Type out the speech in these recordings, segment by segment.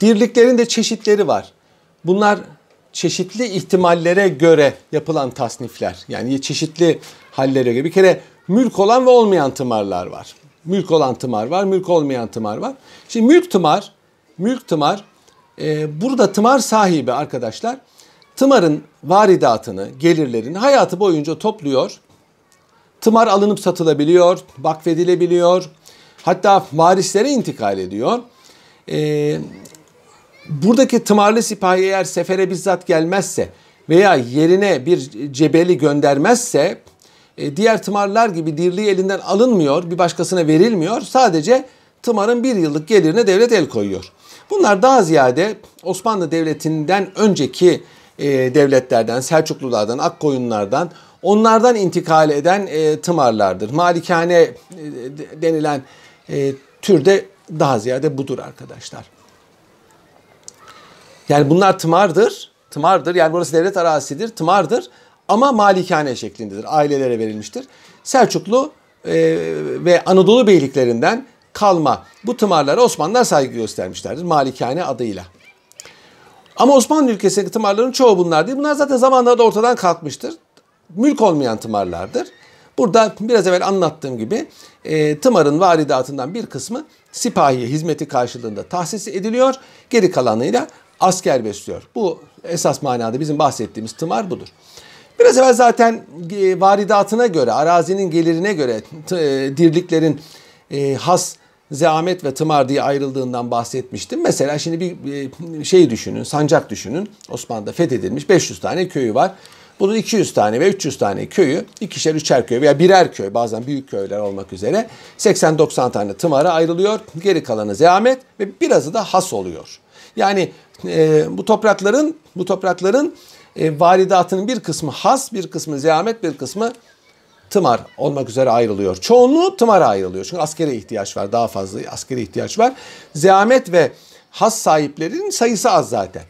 dirliklerin de çeşitleri var. Bunlar çeşitli ihtimallere göre yapılan tasnifler. Yani çeşitli hallere göre. Bir kere mülk olan ve olmayan tımarlar var. Mülk olan tımar var, mülk olmayan tımar var. Şimdi mülk tımar, mülk tımar, e, burada tımar sahibi arkadaşlar, tımarın varidatını, gelirlerini hayatı boyunca topluyor. Tımar alınıp satılabiliyor, vakfedilebiliyor, hatta varislere intikal ediyor. E, buradaki tımarlı sipahi eğer sefere bizzat gelmezse veya yerine bir cebeli göndermezse e, diğer tımarlar gibi dirliği elinden alınmıyor, bir başkasına verilmiyor. Sadece tımarın bir yıllık gelirine devlet el koyuyor. Bunlar daha ziyade Osmanlı Devleti'nden önceki e, devletlerden, Selçuklulardan, Akkoyunlardan, onlardan intikal eden e, tımarlardır. Malikane e, denilen e, türde daha ziyade budur arkadaşlar. Yani bunlar tımardır. Tımardır. Yani burası devlet arazisidir. Tımardır. Ama malikane şeklindedir. Ailelere verilmiştir. Selçuklu e, ve Anadolu beyliklerinden kalma bu tımarlara Osmanlılar saygı göstermişlerdir. Malikane adıyla. Ama Osmanlı ülkesindeki tımarların çoğu bunlar değil. Bunlar zaten zamanlarda ortadan kalkmıştır. Mülk olmayan tımarlardır. Burada biraz evvel anlattığım gibi e, tımarın varidatından bir kısmı sipahiye hizmeti karşılığında tahsis ediliyor. Geri kalanıyla asker besliyor. Bu esas manada bizim bahsettiğimiz tımar budur. Biraz evvel zaten e, varidatına göre, arazinin gelirine göre e, dirliklerin e, has, zeamet ve tımar diye ayrıldığından bahsetmiştim. Mesela şimdi bir şey düşünün, sancak düşünün. Osmanlı'da fethedilmiş 500 tane köyü var. Bunun 200 tane ve 300 tane köyü, ikişer üçer köy veya birer köy bazen büyük köyler olmak üzere 80-90 tane tımara ayrılıyor. Geri kalanı zeamet ve birazı da has oluyor. Yani e, bu toprakların bu toprakların e, varidatının bir kısmı has, bir kısmı zeamet, bir kısmı tımar olmak üzere ayrılıyor. Çoğunluğu tımara ayrılıyor. Çünkü askere ihtiyaç var. Daha fazla askere ihtiyaç var. Zeamet ve has sahiplerinin sayısı az zaten.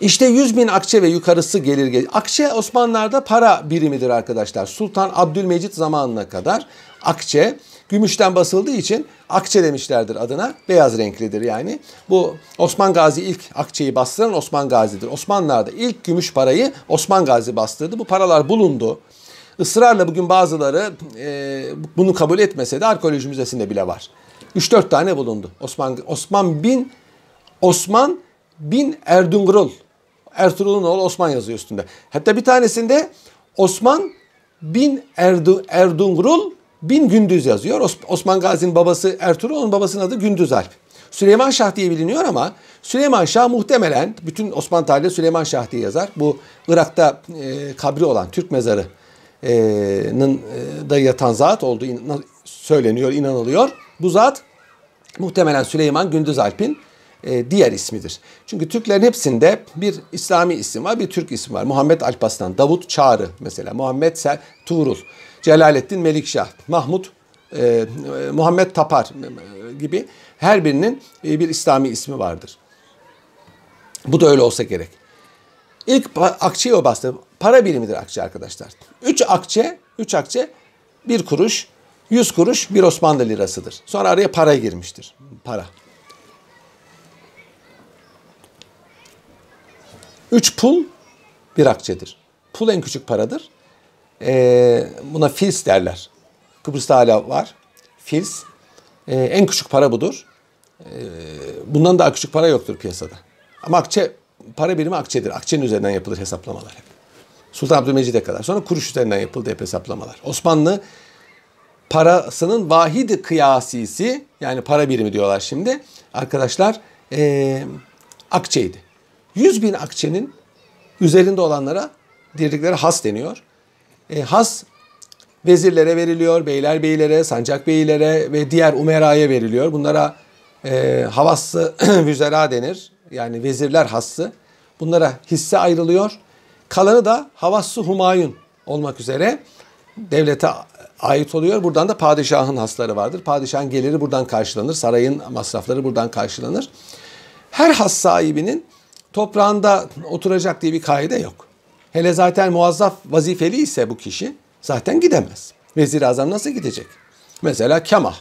İşte 100 bin akçe ve yukarısı gelir gelir. Akçe Osmanlılar'da para birimidir arkadaşlar. Sultan Abdülmecit zamanına kadar akçe Gümüşten basıldığı için akçe demişlerdir adına. Beyaz renklidir yani. Bu Osman Gazi ilk akçeyi bastıran Osman Gazi'dir. Osmanlılar'da ilk gümüş parayı Osman Gazi bastırdı. Bu paralar bulundu. Israrla bugün bazıları e, bunu kabul etmese de arkeoloji müzesinde bile var. 3-4 tane bulundu. Osman Osman bin Osman bin Erdungurul. Ertuğrul'un oğlu Osman yazıyor üstünde. Hatta bir tanesinde Osman bin Erdu, Erdungurul Bin Gündüz yazıyor. Osman Gazi'nin babası Ertuğrul, onun babasının adı Gündüz Alp. Süleyman Şah diye biliniyor ama Süleyman Şah muhtemelen bütün Osmanlı tarihinde Süleyman Şah diye yazar. Bu Irak'ta e, kabri olan Türk mezarının e, da yatan zat olduğu söyleniyor, inanılıyor. Bu zat muhtemelen Süleyman Gündüz Alp'in e, diğer ismidir. Çünkü Türklerin hepsinde bir İslami isim var, bir Türk ismi var. Muhammed Alparslan, Davut Çağrı mesela, Muhammed Sel Tuğrul. Celalettin Melikşah, Mahmut, e, Muhammed Tapar gibi her birinin e, bir İslami ismi vardır. Bu da öyle olsa gerek. İlk akçeyi o bastı. Para birimidir akçe arkadaşlar. Üç akçe, üç akçe bir kuruş, yüz kuruş bir Osmanlı lirasıdır. Sonra araya para girmiştir. Para. Üç pul bir akçedir. Pul en küçük paradır. E, buna fils derler. Kıbrıs'ta hala var. Fils. E, en küçük para budur. E, bundan daha küçük para yoktur piyasada. Ama akçe, para birimi akçedir. Akçenin üzerinden yapılır hesaplamalar hep. Sultan Abdülmecid'e kadar. Sonra kuruş üzerinden yapıldı hep hesaplamalar. Osmanlı parasının vahidi kıyasisi yani para birimi diyorlar şimdi. Arkadaşlar e, akçeydi. 100 bin akçenin üzerinde olanlara dirliklere has deniyor e, has vezirlere veriliyor, beyler beylere, sancak beylere ve diğer umeraya veriliyor. Bunlara e, havassı vüzera denir. Yani vezirler hası. Bunlara hisse ayrılıyor. Kalanı da havassı humayun olmak üzere devlete ait oluyor. Buradan da padişahın hasları vardır. Padişahın geliri buradan karşılanır. Sarayın masrafları buradan karşılanır. Her has sahibinin toprağında oturacak diye bir kaide yok. Hele zaten muazzaf vazifeli ise bu kişi zaten gidemez. Vezir Azam nasıl gidecek? Mesela Kemah.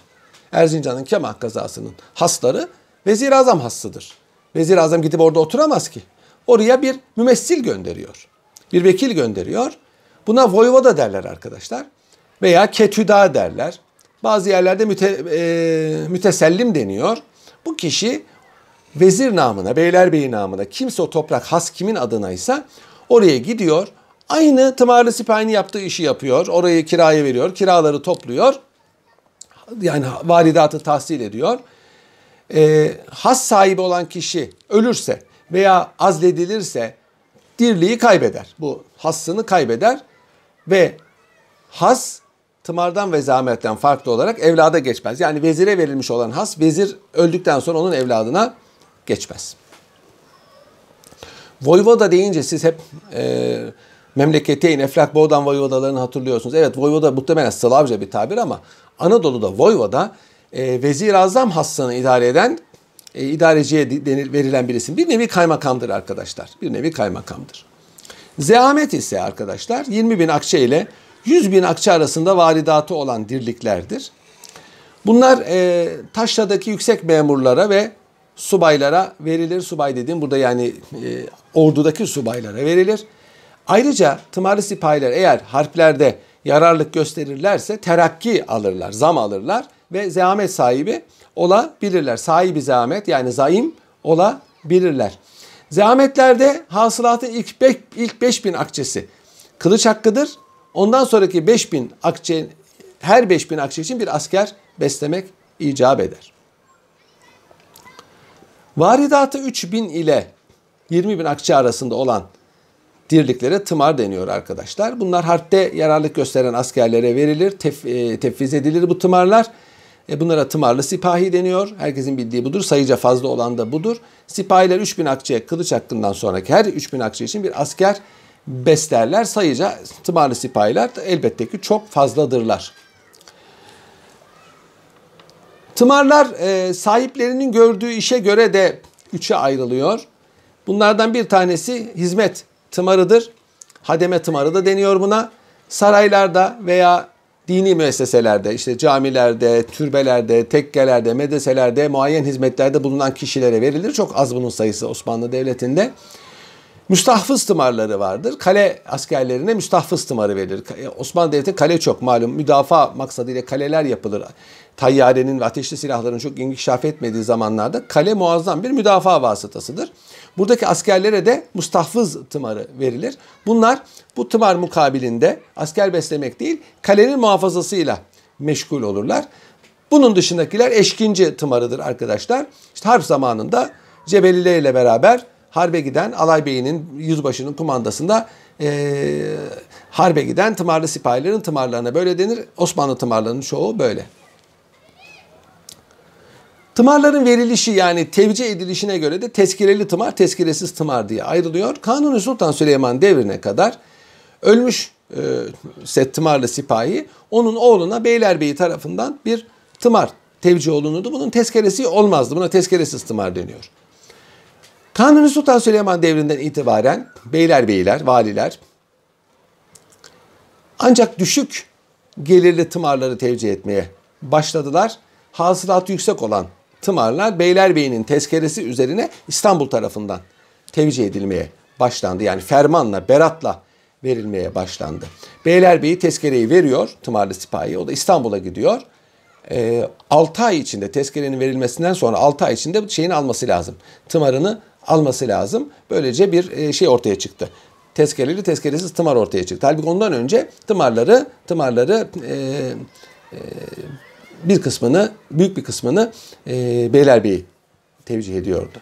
Erzincan'ın Kemah kazasının hasları vezir azam hassıdır. Vezir azam gidip orada oturamaz ki. Oraya bir mümessil gönderiyor. Bir vekil gönderiyor. Buna voyvoda derler arkadaşlar. Veya ketüda derler. Bazı yerlerde müte, e, mütesellim deniyor. Bu kişi vezir namına, beylerbeyi namına kimse o toprak has kimin adınaysa oraya gidiyor. Aynı tımarlı sipahinin yaptığı işi yapıyor. Orayı kiraya veriyor. Kiraları topluyor. Yani varidatı tahsil ediyor. E, has sahibi olan kişi ölürse veya azledilirse dirliği kaybeder. Bu hassını kaybeder ve has tımardan ve zahmetten farklı olarak evlada geçmez. Yani vezire verilmiş olan has vezir öldükten sonra onun evladına geçmez. Voyvoda deyince siz hep e, memleketeyn, Eflak Boğdan voyvodalarını hatırlıyorsunuz. Evet voyvoda muhtemelen Slavca bir tabir ama Anadolu'da voyvoda e, vezir azam hassını idare eden e, idareciye denir, verilen bir isim. Bir nevi kaymakamdır arkadaşlar. Bir nevi kaymakamdır. Zeamet ise arkadaşlar 20 bin akçe ile 100 bin akçe arasında varidatı olan dirliklerdir. Bunlar e, taşladaki yüksek memurlara ve subaylara verilir. Subay dediğim burada yani e, ordudaki subaylara verilir. Ayrıca tımarlı sipahiler eğer harplerde yararlık gösterirlerse terakki alırlar, zam alırlar ve zehamet sahibi olabilirler. Sahibi zehamet yani zaim olabilirler. Zehametlerde hasılatın ilk, beş, ilk 5000 akçesi kılıç hakkıdır. Ondan sonraki 5000 akçe her 5000 akçe için bir asker beslemek icap eder. Varidatı 3000 ile 20 bin akçe arasında olan dirliklere tımar deniyor arkadaşlar. Bunlar harpte yararlık gösteren askerlere verilir, tef, e, tefviz edilir bu tımarlar. E, bunlara tımarlı sipahi deniyor. Herkesin bildiği budur. Sayıca fazla olan da budur. Sipahiler 3000 akçeye kılıç hakkından sonraki her 3000 akçe için bir asker beslerler. Sayıca tımarlı sipahiler elbette ki çok fazladırlar. Tımarlar e, sahiplerinin gördüğü işe göre de üçe ayrılıyor. Bunlardan bir tanesi hizmet tımarıdır. Hademe tımarı da deniyor buna. Saraylarda veya dini müesseselerde, işte camilerde, türbelerde, tekkelerde, medreselerde, muayyen hizmetlerde bulunan kişilere verilir. Çok az bunun sayısı Osmanlı Devleti'nde. Müstahfız tımarları vardır. Kale askerlerine müstahfız tımarı verilir. Osmanlı Devleti kale çok malum. Müdafaa maksadıyla kaleler yapılır. Tayyarenin ve ateşli silahların çok inkişaf etmediği zamanlarda kale muazzam bir müdafaa vasıtasıdır. Buradaki askerlere de mustahfız tımarı verilir. Bunlar bu tımar mukabilinde asker beslemek değil, kalenin muhafazasıyla meşgul olurlar. Bunun dışındakiler eşkinci tımarıdır arkadaşlar. İşte harp zamanında Cebeliler ile beraber harbe giden alay beyinin yüzbaşının kumandasında e, harbe giden tımarlı sipahilerin tımarlarına böyle denir. Osmanlı tımarlarının çoğu böyle. Tımarların verilişi yani tevcih edilişine göre de tezkireli tımar, tezkiresiz tımar diye ayrılıyor. Kanuni Sultan Süleyman devrine kadar ölmüş e, Set Tımarlı sipahi onun oğluna Beylerbeyi tarafından bir tımar tevcih olunurdu. Bunun tezkeresi olmazdı. Buna tezkeresiz tımar deniyor. Kanuni Sultan Süleyman devrinden itibaren beylerbeyler, valiler ancak düşük gelirli tımarları tevcih etmeye başladılar. Hasılatı yüksek olan tımarlar Beylerbeyi'nin tezkeresi üzerine İstanbul tarafından tevcih edilmeye başlandı. Yani fermanla, beratla verilmeye başlandı. Beylerbeyi tezkereyi veriyor tımarlı sipahi. O da İstanbul'a gidiyor. E, 6 ay içinde tezkerenin verilmesinden sonra 6 ay içinde şeyini alması lazım. Tımarını alması lazım. Böylece bir e, şey ortaya çıktı. Tezkereli tezkeresiz tımar ortaya çıktı. Halbuki ondan önce tımarları tımarları e, e, bir kısmını, büyük bir kısmını e, Beylerbeyi tevcih ediyordu.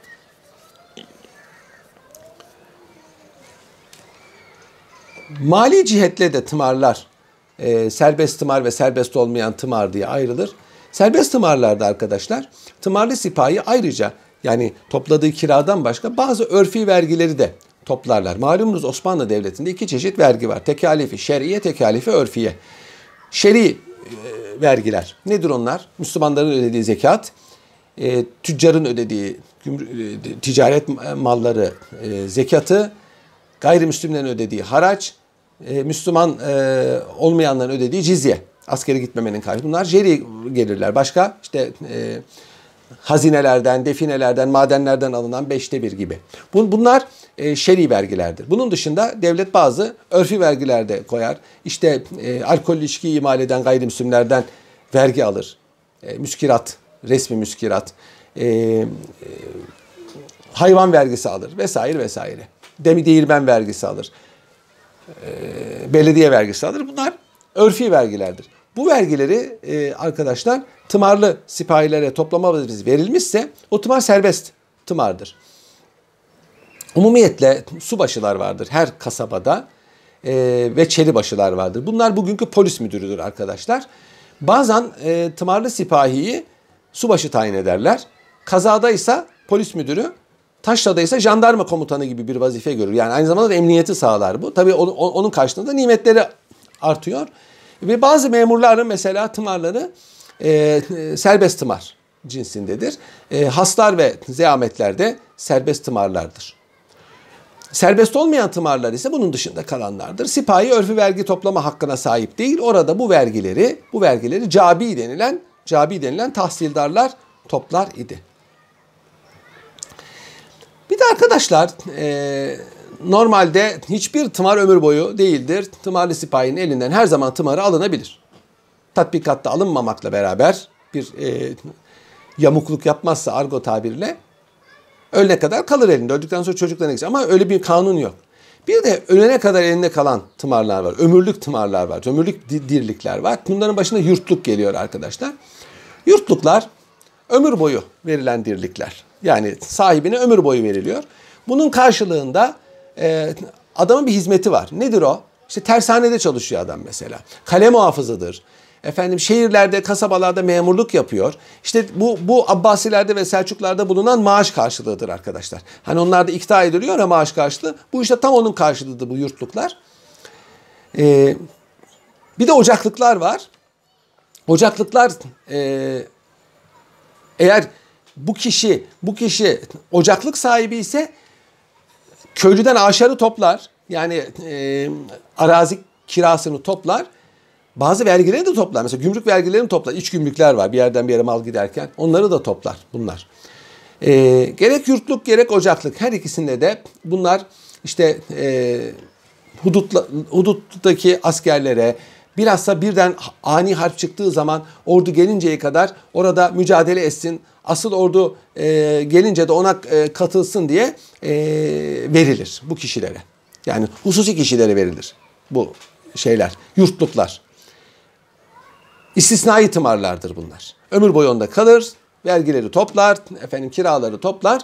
Mali cihetle de tımarlar, e, serbest tımar ve serbest olmayan tımar diye ayrılır. Serbest tımarlarda arkadaşlar, tımarlı sipahi ayrıca yani topladığı kiradan başka bazı örfi vergileri de toplarlar. Malumunuz Osmanlı Devleti'nde iki çeşit vergi var. Tekalifi şer'iye, tekalifi örfiye. Şer'i e, vergiler. Nedir onlar? Müslümanların ödediği zekat, e, tüccarın ödediği e, ticaret malları e, zekatı, gayrimüslimlerin ödediği haraç, e, Müslüman e, olmayanların ödediği cizye. Askere gitmemenin karşı. Bunlar jeri gelirler. Başka işte e, hazinelerden, definelerden, madenlerden alınan beşte bir gibi. Bunlar e, şer'i vergilerdir. Bunun dışında devlet bazı örfi vergiler de koyar. İşte e, alkol ilişki imal eden gayrimüslimlerden vergi alır. E, müskirat, resmi müskirat, hayvan vergisi alır vesaire vesaire. Demi değirmen vergisi alır. Belediye vergisi alır. Bunlar örfi vergilerdir. Bu vergileri e, arkadaşlar tımarlı sipahilere toplama verilmişse o tımar serbest tımardır. Umumiyetle subaşılar vardır her kasabada e, ve çelibaşılar vardır. Bunlar bugünkü polis müdürüdür arkadaşlar. Bazen e, tımarlı sipahiyi subaşı tayin ederler. Kazada ise polis müdürü, Taşla'da ise jandarma komutanı gibi bir vazife görür. Yani aynı zamanda da emniyeti sağlar bu. Tabii onun karşılığında nimetleri artıyor. Ve bazı memurların mesela tımarları e, serbest tımar cinsindedir. E, haslar ve zeametlerde serbest tımarlardır. Serbest olmayan tımarlar ise bunun dışında kalanlardır. Sipahi örfü vergi toplama hakkına sahip değil. Orada bu vergileri, bu vergileri cabi denilen, cabi denilen tahsildarlar toplar idi. Bir de arkadaşlar e, normalde hiçbir tımar ömür boyu değildir. Tımarlı sipahinin elinden her zaman tımarı alınabilir. Tatbikatta alınmamakla beraber bir e, yamukluk yapmazsa argo tabirle ölene kadar kalır elinde. Öldükten sonra çocuklarına geçer. Ama öyle bir kanun yok. Bir de ölene kadar elinde kalan tımarlar var. Ömürlük tımarlar var. Ömürlük dirlikler var. Bunların başında yurtluk geliyor arkadaşlar. Yurtluklar ömür boyu verilen dirlikler. Yani sahibine ömür boyu veriliyor. Bunun karşılığında e, adamın bir hizmeti var. Nedir o? İşte tersanede çalışıyor adam mesela. Kale muhafızıdır. Efendim şehirlerde, kasabalarda memurluk yapıyor. İşte bu bu Abbasilerde ve Selçuklarda bulunan maaş karşılığıdır arkadaşlar. Hani onlar da ikta ediliyor ya maaş karşılığı. Bu işte tam onun karşılığıdır bu yurtluklar. Ee, bir de ocaklıklar var. Ocaklıklar e, eğer bu kişi bu kişi ocaklık sahibi ise köylüden aşarı toplar. Yani e, arazi kirasını toplar. Bazı vergileri de toplar. Mesela gümrük vergilerini toplar. İç gümrükler var bir yerden bir yere mal giderken. Onları da toplar bunlar. E, gerek yurtluk gerek ocaklık her ikisinde de bunlar işte e, hudutla, huduttaki askerlere bilhassa birden ani harp çıktığı zaman ordu gelinceye kadar orada mücadele etsin. Asıl ordu e, gelince de ona e, katılsın diye e, verilir bu kişilere. Yani hususi kişilere verilir bu şeyler, yurtluklar. İstisnai tımarlardır bunlar. Ömür boyu onda kalır, vergileri toplar, efendim kiraları toplar,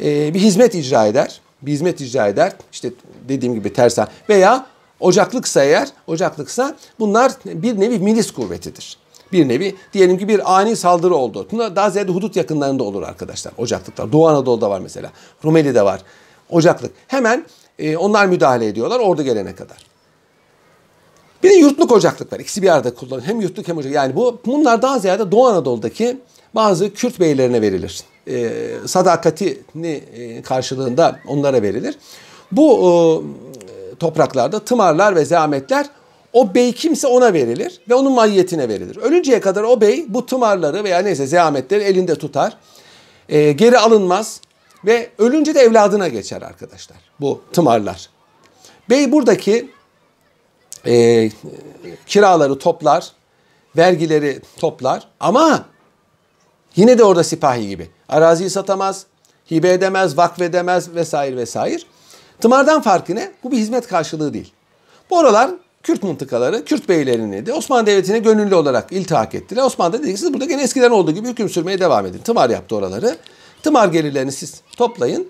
e, bir hizmet icra eder. Bir hizmet icra eder. İşte dediğim gibi tersa veya ocaklıksa eğer, ocaklıksa bunlar bir nevi milis kuvvetidir. Bir nevi diyelim ki bir ani saldırı oldu. Bunlar daha ziyade hudut yakınlarında olur arkadaşlar. Ocaklıklar. Doğu Anadolu'da var mesela. Rumeli'de var. Ocaklık. Hemen e, onlar müdahale ediyorlar ordu gelene kadar. Bir de yurtluk ocaklık var. İkisi bir arada kullanılıyor. Hem yurtluk hem ocak. Yani bu bunlar daha ziyade Doğu Anadolu'daki bazı Kürt beylerine verilir. E, sadakatini e, karşılığında onlara verilir. Bu e, topraklarda tımarlar ve zahmetler o bey kimse ona verilir ve onun mahiyetine verilir. Ölünceye kadar o bey bu tımarları veya neyse zahmetleri elinde tutar. E, geri alınmaz ve ölünce de evladına geçer arkadaşlar bu tımarlar. Bey buradaki e, kiraları toplar, vergileri toplar ama yine de orada sipahi gibi. Araziyi satamaz, hibe edemez, vakfedemez vesaire vesaire. Tımardan farkı ne? Bu bir hizmet karşılığı değil. Bu oralar Kürt mıntıkaları, Kürt beylerinin de Osmanlı Devleti'ne gönüllü olarak iltihak ettiler. Osmanlı dedi ki siz burada gene eskiden olduğu gibi hüküm sürmeye devam edin. Tımar yaptı oraları. Tımar gelirlerini siz toplayın.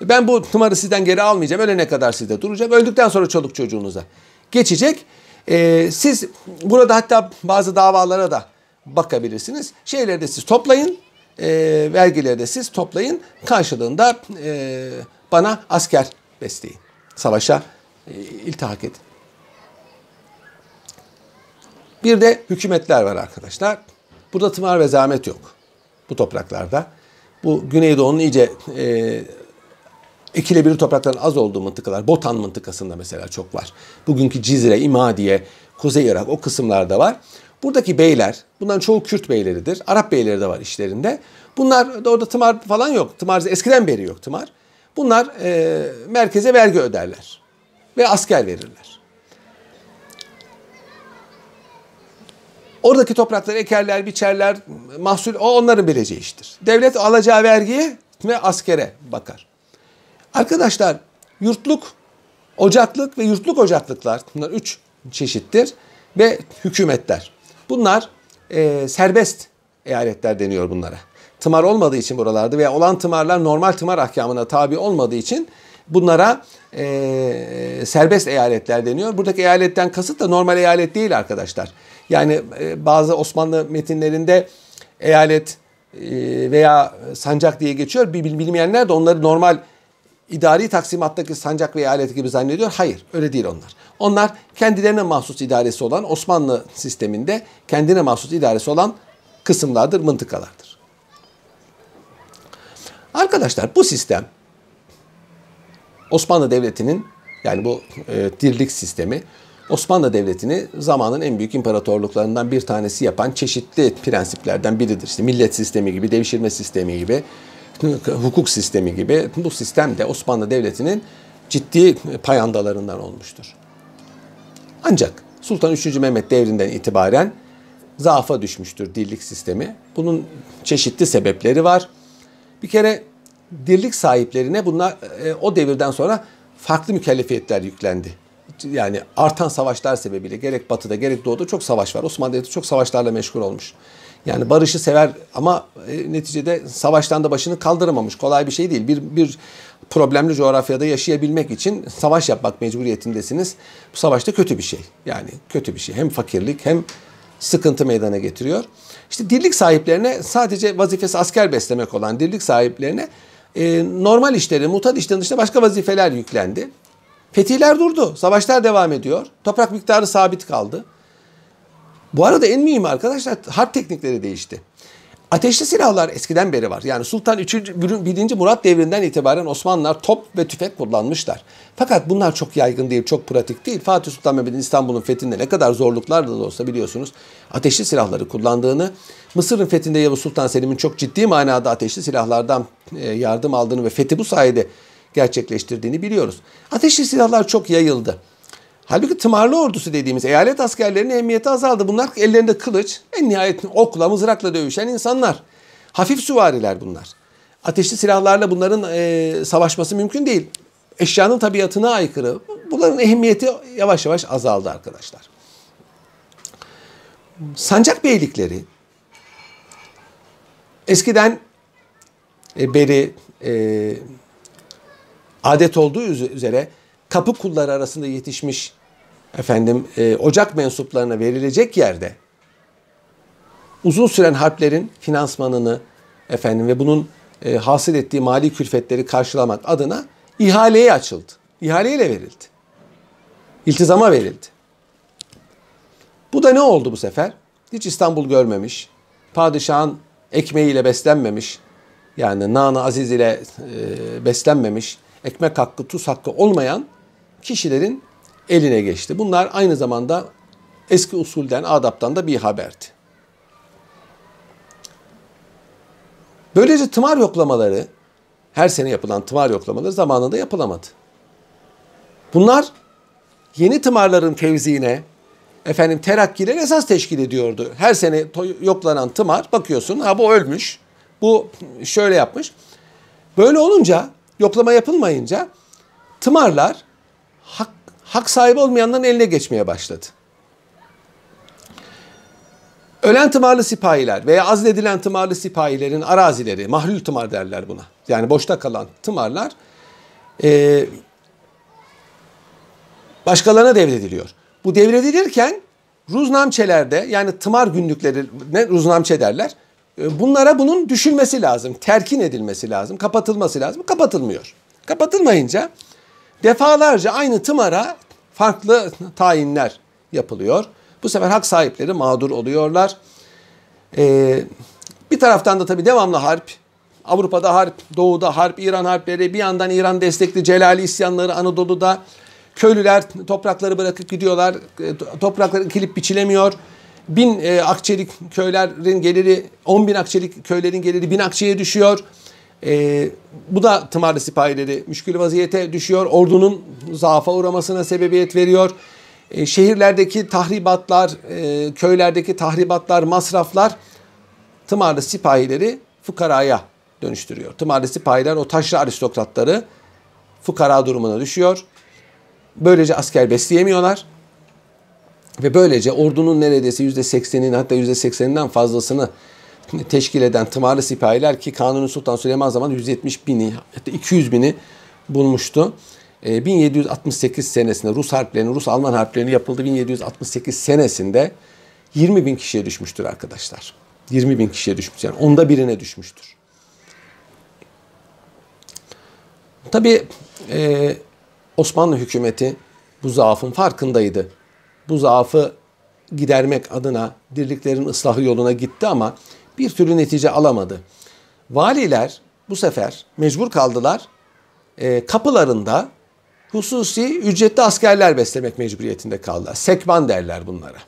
Ben bu tımarı sizden geri almayacağım. Ölene kadar sizde duracak. Öldükten sonra çoluk çocuğunuza geçecek. Ee, siz burada hatta bazı davalara da bakabilirsiniz. Şeyleri de siz toplayın. E, vergileri de siz toplayın. Karşılığında e, bana asker besleyin. Savaşa e, iltihak edin. Bir de hükümetler var arkadaşlar. Burada tımar ve zahmet yok. Bu topraklarda. Bu Güneydoğu'nun iyice e, ekilebilir toprakların az olduğu mıntıkalar. Botan mıntıkasında mesela çok var. Bugünkü Cizre, İmadiye, Kuzey Irak o kısımlarda var. Buradaki beyler, bunların çoğu Kürt beyleridir. Arap beyleri de var işlerinde. Bunlar da orada tımar falan yok. Tımar eskiden beri yok tımar. Bunlar e, merkeze vergi öderler ve asker verirler. Oradaki toprakları ekerler, biçerler, mahsul o onların bileceği iştir. Devlet alacağı vergiye ve askere bakar. Arkadaşlar yurtluk, ocaklık ve yurtluk ocaklıklar bunlar üç çeşittir ve hükümetler. Bunlar e, serbest eyaletler deniyor bunlara. Tımar olmadığı için buralarda veya olan tımarlar normal tımar ahkamına tabi olmadığı için bunlara e, serbest eyaletler deniyor. Buradaki eyaletten kasıt da normal eyalet değil arkadaşlar. Yani e, bazı Osmanlı metinlerinde eyalet e, veya sancak diye geçiyor. Bilmeyenler de onları normal idari taksimattaki sancak ve eyalet gibi zannediyor. Hayır öyle değil onlar. Onlar kendilerine mahsus idaresi olan Osmanlı sisteminde kendine mahsus idaresi olan kısımlardır, mıntıkalardır. Arkadaşlar bu sistem Osmanlı Devleti'nin yani bu e, dirlik sistemi Osmanlı Devleti'ni zamanın en büyük imparatorluklarından bir tanesi yapan çeşitli prensiplerden biridir. İşte millet sistemi gibi, devşirme sistemi gibi, hukuk sistemi gibi bu sistem de Osmanlı Devleti'nin ciddi payandalarından olmuştur. Ancak Sultan 3. Mehmet devrinden itibaren zaafa düşmüştür dirlik sistemi. Bunun çeşitli sebepleri var. Bir kere dirlik sahiplerine bunlar e, o devirden sonra farklı mükellefiyetler yüklendi. Yani artan savaşlar sebebiyle gerek batıda gerek doğuda çok savaş var. Osmanlı Devleti çok savaşlarla meşgul olmuş. Yani barışı sever ama e, neticede savaştan da başını kaldıramamış. Kolay bir şey değil. Bir, bir problemli coğrafyada yaşayabilmek için savaş yapmak mecburiyetindesiniz. Bu savaşta kötü bir şey. Yani kötü bir şey. Hem fakirlik hem sıkıntı meydana getiriyor. İşte dirlik sahiplerine sadece vazifesi asker beslemek olan dirlik sahiplerine e, normal işleri, mutat işlerin dışında başka vazifeler yüklendi. Fetihler durdu. Savaşlar devam ediyor. Toprak miktarı sabit kaldı. Bu arada en mühim arkadaşlar harp teknikleri değişti. Ateşli silahlar eskiden beri var. Yani Sultan 3. 1. Murat devrinden itibaren Osmanlılar top ve tüfek kullanmışlar. Fakat bunlar çok yaygın değil, çok pratik değil. Fatih Sultan Mehmet'in İstanbul'un fethinde ne kadar zorluklarla da olsa biliyorsunuz ateşli silahları kullandığını, Mısır'ın fethinde Yavuz Sultan Selim'in çok ciddi manada ateşli silahlardan e, yardım aldığını ve fethi bu sayede gerçekleştirdiğini biliyoruz. Ateşli silahlar çok yayıldı. Halbuki tımarlı ordusu dediğimiz eyalet askerlerinin emniyeti azaldı. Bunlar ellerinde kılıç, en nihayet okla, mızrakla dövüşen insanlar. Hafif süvariler bunlar. Ateşli silahlarla bunların e, savaşması mümkün değil. Eşyanın tabiatına aykırı. Bunların ehemmiyeti yavaş yavaş azaldı arkadaşlar. Sancak beylikleri eskiden e, beri e, adet olduğu üzere kapı kulları arasında yetişmiş efendim e, ocak mensuplarına verilecek yerde uzun süren harplerin finansmanını efendim ve bunun e, hasıl ettiği mali külfetleri karşılamak adına ihaleye açıldı. İhaleyle verildi. İltizama verildi. Bu da ne oldu bu sefer? Hiç İstanbul görmemiş. Padişahın ekmeğiyle beslenmemiş. Yani nana aziz ile e, beslenmemiş. Ekmek hakkı, tuz hakkı olmayan kişilerin eline geçti. Bunlar aynı zamanda eski usulden, adaptan da bir haberdi. Böylece tımar yoklamaları, her sene yapılan tımar yoklamaları zamanında yapılamadı. Bunlar yeni tımarların tevziine, efendim terakkiler esas teşkil ediyordu. Her sene yoklanan tımar bakıyorsun ha bu ölmüş, bu şöyle yapmış. Böyle olunca yoklama yapılmayınca tımarlar hak, hak sahibi olmayanların eline geçmeye başladı. Ölen tımarlı sipahiler veya azledilen tımarlı sipahilerin arazileri, mahlul tımar derler buna. Yani boşta kalan tımarlar e, başkalarına devrediliyor. Bu devredilirken ruznamçelerde yani tımar günlükleri ne ruznamçe derler. E, bunlara bunun düşülmesi lazım, terkin edilmesi lazım, kapatılması lazım. Kapatılmıyor. Kapatılmayınca defalarca aynı tımara farklı tayinler yapılıyor. Bu sefer hak sahipleri mağdur oluyorlar. Ee, bir taraftan da tabii devamlı harp. Avrupa'da harp, Doğu'da harp, İran harpleri, bir yandan İran destekli Celali isyanları Anadolu'da. Köylüler toprakları bırakıp gidiyorlar. Toprakları kilip biçilemiyor. Bin e, akçelik köylerin geliri, 10 bin akçelik köylerin geliri bin akçeye düşüyor. E, bu da tımarlı sipahileri müşkül vaziyete düşüyor. Ordunun zaafa uğramasına sebebiyet veriyor. E, şehirlerdeki tahribatlar, e, köylerdeki tahribatlar, masraflar tımarlı sipahileri fukaraya dönüştürüyor. Tımarlı sipahiler o taşra aristokratları fukara durumuna düşüyor. Böylece asker besleyemiyorlar. Ve böylece ordunun neredeyse yüzde sekseninin hatta yüzde sekseninden fazlasını teşkil eden tımarlı sipahiler ki Kanuni Sultan Süleyman zaman 170 bini hatta 200 bini bulmuştu. 1768 ee, senesinde Rus harplerinin, Rus-Alman harplerinin yapıldığı 1768 senesinde 20 bin kişiye düşmüştür arkadaşlar. 20 bin kişiye düşmüş yani onda birine düşmüştür. Tabi e, Osmanlı hükümeti bu zaafın farkındaydı. Bu zaafı gidermek adına dirliklerin ıslahı yoluna gitti ama bir türlü netice alamadı. Valiler bu sefer mecbur kaldılar e, kapılarında hususi ücretli askerler beslemek mecburiyetinde kaldılar. Sekban derler bunlara.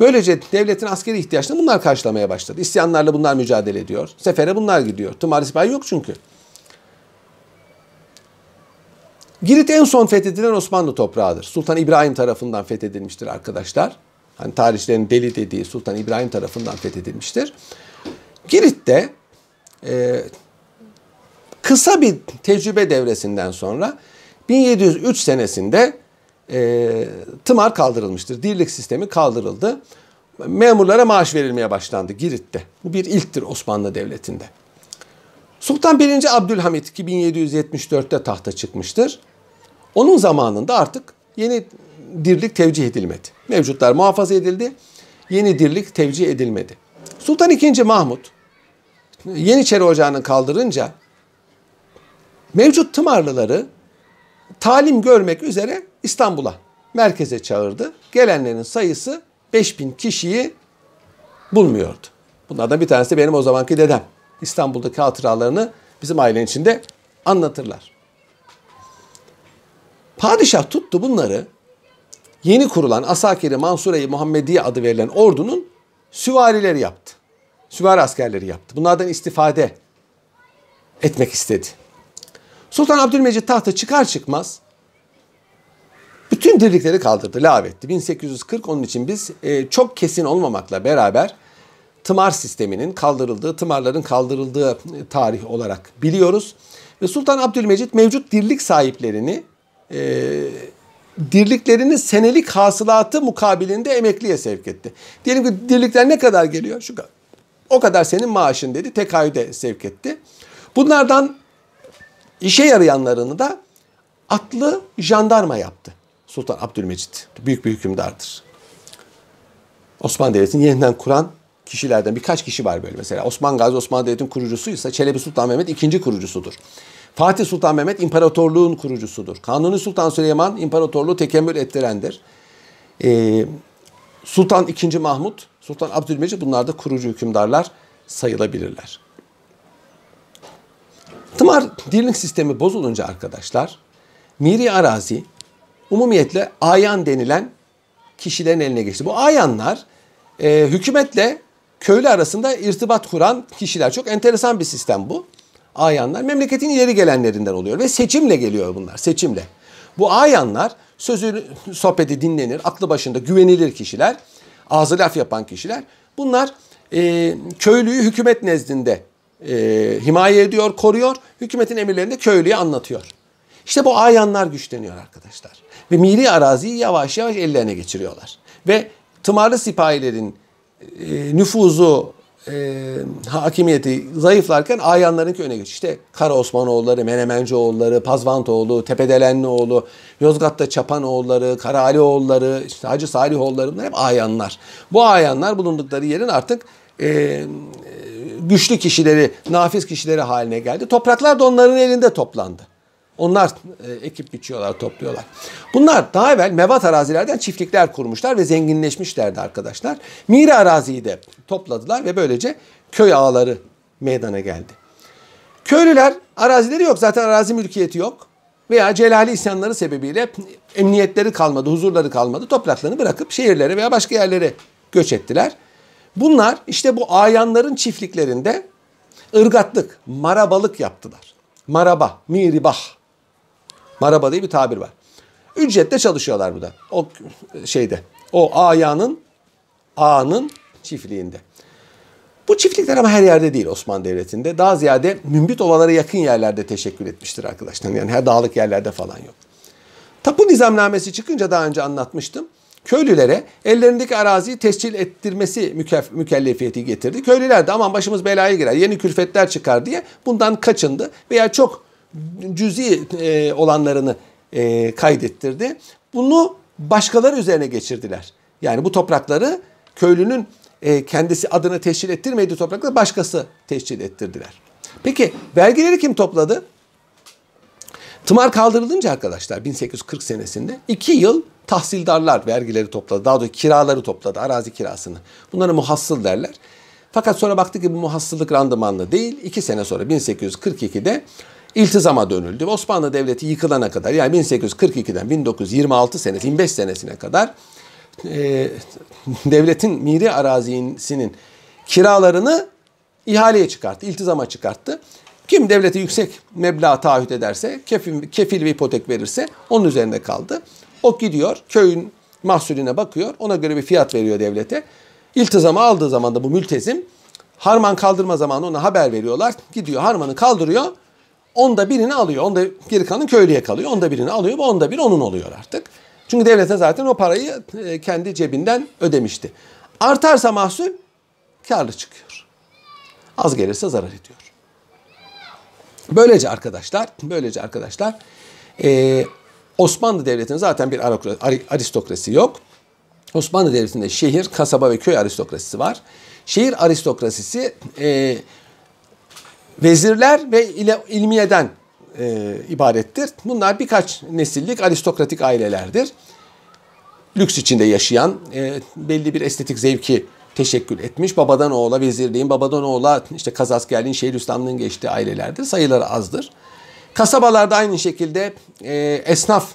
Böylece devletin askeri ihtiyaçlarını bunlar karşılamaya başladı. İsyanlarla bunlar mücadele ediyor. Sefere bunlar gidiyor. Tımar sipahi yok çünkü. Girit en son fethedilen Osmanlı toprağıdır. Sultan İbrahim tarafından fethedilmiştir arkadaşlar. Hani tarihçilerin deli dediği Sultan İbrahim tarafından fethedilmiştir. Girit'te e, kısa bir tecrübe devresinden sonra 1703 senesinde e, tımar kaldırılmıştır. Dirlik sistemi kaldırıldı. Memurlara maaş verilmeye başlandı Girit'te. Bu bir ilktir Osmanlı Devleti'nde. Sultan 1. Abdülhamit 1774'te tahta çıkmıştır. Onun zamanında artık yeni dirlik tevcih edilmedi. Mevcutlar muhafaza edildi. Yeni dirlik tevcih edilmedi. Sultan II. Mahmut Yeniçeri Ocağı'nı kaldırınca mevcut tımarlıları talim görmek üzere İstanbul'a merkeze çağırdı. Gelenlerin sayısı 5000 kişiyi bulmuyordu. Bunlardan bir tanesi benim o zamanki dedem. İstanbul'daki hatıralarını bizim ailenin içinde anlatırlar. Padişah tuttu bunları yeni kurulan Asakiri Mansure-i Muhammediye adı verilen ordunun süvarileri yaptı. Süvari askerleri yaptı. Bunlardan istifade etmek istedi. Sultan Abdülmecit tahta çıkar çıkmaz bütün dirlikleri kaldırdı, lağvetti. 1840 onun için biz e, çok kesin olmamakla beraber tımar sisteminin kaldırıldığı, tımarların kaldırıldığı e, tarih olarak biliyoruz. Ve Sultan Abdülmecit mevcut dirlik sahiplerini e, dirliklerinin senelik hasılatı mukabilinde emekliye sevk etti. Diyelim ki dirlikler ne kadar geliyor? Şu kadar. O kadar senin maaşın dedi. Tekayüde sevk etti. Bunlardan işe yarayanlarını da atlı jandarma yaptı. Sultan Abdülmecit büyük bir hükümdardır. Osmanlı Devleti'ni yeniden kuran kişilerden birkaç kişi var böyle mesela. Osman Gazi Osmanlı Devleti'nin kurucusuysa Çelebi Sultan Mehmet ikinci kurucusudur. Fatih Sultan Mehmet imparatorluğun kurucusudur. Kanuni Sultan Süleyman imparatorluğu tekemmül ettirendir. Ee, Sultan II. Mahmut, Sultan Abdülmecid bunlar da kurucu hükümdarlar sayılabilirler. Tımar dirlik sistemi bozulunca arkadaşlar miri arazi umumiyetle ayan denilen kişilerin eline geçti. Bu ayanlar e, hükümetle köylü arasında irtibat kuran kişiler. Çok enteresan bir sistem bu. Ayanlar memleketin ileri gelenlerinden oluyor ve seçimle geliyor bunlar, seçimle. Bu ayanlar sözü, sohbeti dinlenir, aklı başında güvenilir kişiler, ağzı laf yapan kişiler. Bunlar e, köylüyü hükümet nezdinde e, himaye ediyor, koruyor. Hükümetin emirlerini de köylüye anlatıyor. İşte bu ayanlar güçleniyor arkadaşlar. Ve miri araziyi yavaş yavaş ellerine geçiriyorlar. Ve tımarlı sipahilerin e, nüfuzu, e, hakimiyeti zayıflarken ayanlarınki öne geçiyor. İşte Kara Osmanoğulları, Menemencioğulları, Pazvantoğlu, Tepedelenlioğlu, Yozgat'ta Çapanoğulları, Karalioğulları, işte Hacı Salihoğulları bunlar hep ayanlar. Bu ayanlar bulundukları yerin artık e, güçlü kişileri, nafiz kişileri haline geldi. Topraklar da onların elinde toplandı. Onlar e, ekip biçiyorlar, topluyorlar. Bunlar daha evvel mevat arazilerden çiftlikler kurmuşlar ve zenginleşmişlerdi arkadaşlar. Miri araziyi de topladılar ve böylece köy ağları meydana geldi. Köylüler arazileri yok zaten arazi mülkiyeti yok. Veya celali isyanları sebebiyle emniyetleri kalmadı, huzurları kalmadı. Topraklarını bırakıp şehirlere veya başka yerlere göç ettiler. Bunlar işte bu ayanların çiftliklerinde ırgatlık, marabalık yaptılar. Maraba, miribah. Maraba diye bir tabir var. Ücretle çalışıyorlar burada. O şeyde. O ayanın ağanın çiftliğinde. Bu çiftlikler ama her yerde değil Osmanlı Devleti'nde. Daha ziyade mümbit ovalara yakın yerlerde teşekkür etmiştir arkadaşlar. Yani her dağlık yerlerde falan yok. Tapu nizamnamesi çıkınca daha önce anlatmıştım. Köylülere ellerindeki araziyi tescil ettirmesi mükef, mükellefiyeti getirdi. Köylüler de aman başımız belaya girer, yeni külfetler çıkar diye bundan kaçındı. Veya çok cüzi e, olanlarını e, kaydettirdi. Bunu başkaları üzerine geçirdiler. Yani bu toprakları köylünün e, kendisi adını teşkil ettirmediği toprakları başkası teşkil ettirdiler. Peki vergileri kim topladı? Tımar kaldırılınca arkadaşlar 1840 senesinde 2 yıl tahsildarlar vergileri topladı. Daha doğrusu kiraları topladı, arazi kirasını. Bunlara muhassıl derler. Fakat sonra baktı ki bu muhassıllık randımanlı değil. 2 sene sonra 1842'de iltizama dönüldü. Osmanlı Devleti yıkılana kadar yani 1842'den 1926 senesi 25 senesine kadar e, devletin miri arazisinin kiralarını ihaleye çıkarttı, iltizama çıkarttı. Kim devlete yüksek meblağ taahhüt ederse, kefil, kefil ve ipotek verirse onun üzerinde kaldı. O gidiyor köyün mahsulüne bakıyor. Ona göre bir fiyat veriyor devlete. İltizamı aldığı zaman da bu mültezim harman kaldırma zamanı ona haber veriyorlar. Gidiyor harmanı kaldırıyor. Onda birini alıyor. Onda geri kalan köylüye kalıyor. Onda birini alıyor. Bu onda bir onun oluyor artık. Çünkü devlete zaten o parayı e, kendi cebinden ödemişti. Artarsa mahsul karlı çıkıyor. Az gelirse zarar ediyor. Böylece arkadaşlar, böylece arkadaşlar e, Osmanlı Devleti'nin zaten bir aristokrasi yok. Osmanlı Devleti'nde şehir, kasaba ve köy aristokrasisi var. Şehir aristokrasisi e, vezirler ve ilmiyeden e, ibarettir. Bunlar birkaç nesillik aristokratik ailelerdir. Lüks içinde yaşayan, e, belli bir estetik zevki teşekkül etmiş. Babadan oğula vezirliğin, babadan oğula işte kazaskerliğin, şehir üstamlığın geçtiği ailelerdir. Sayıları azdır. Kasabalarda aynı şekilde e, esnaf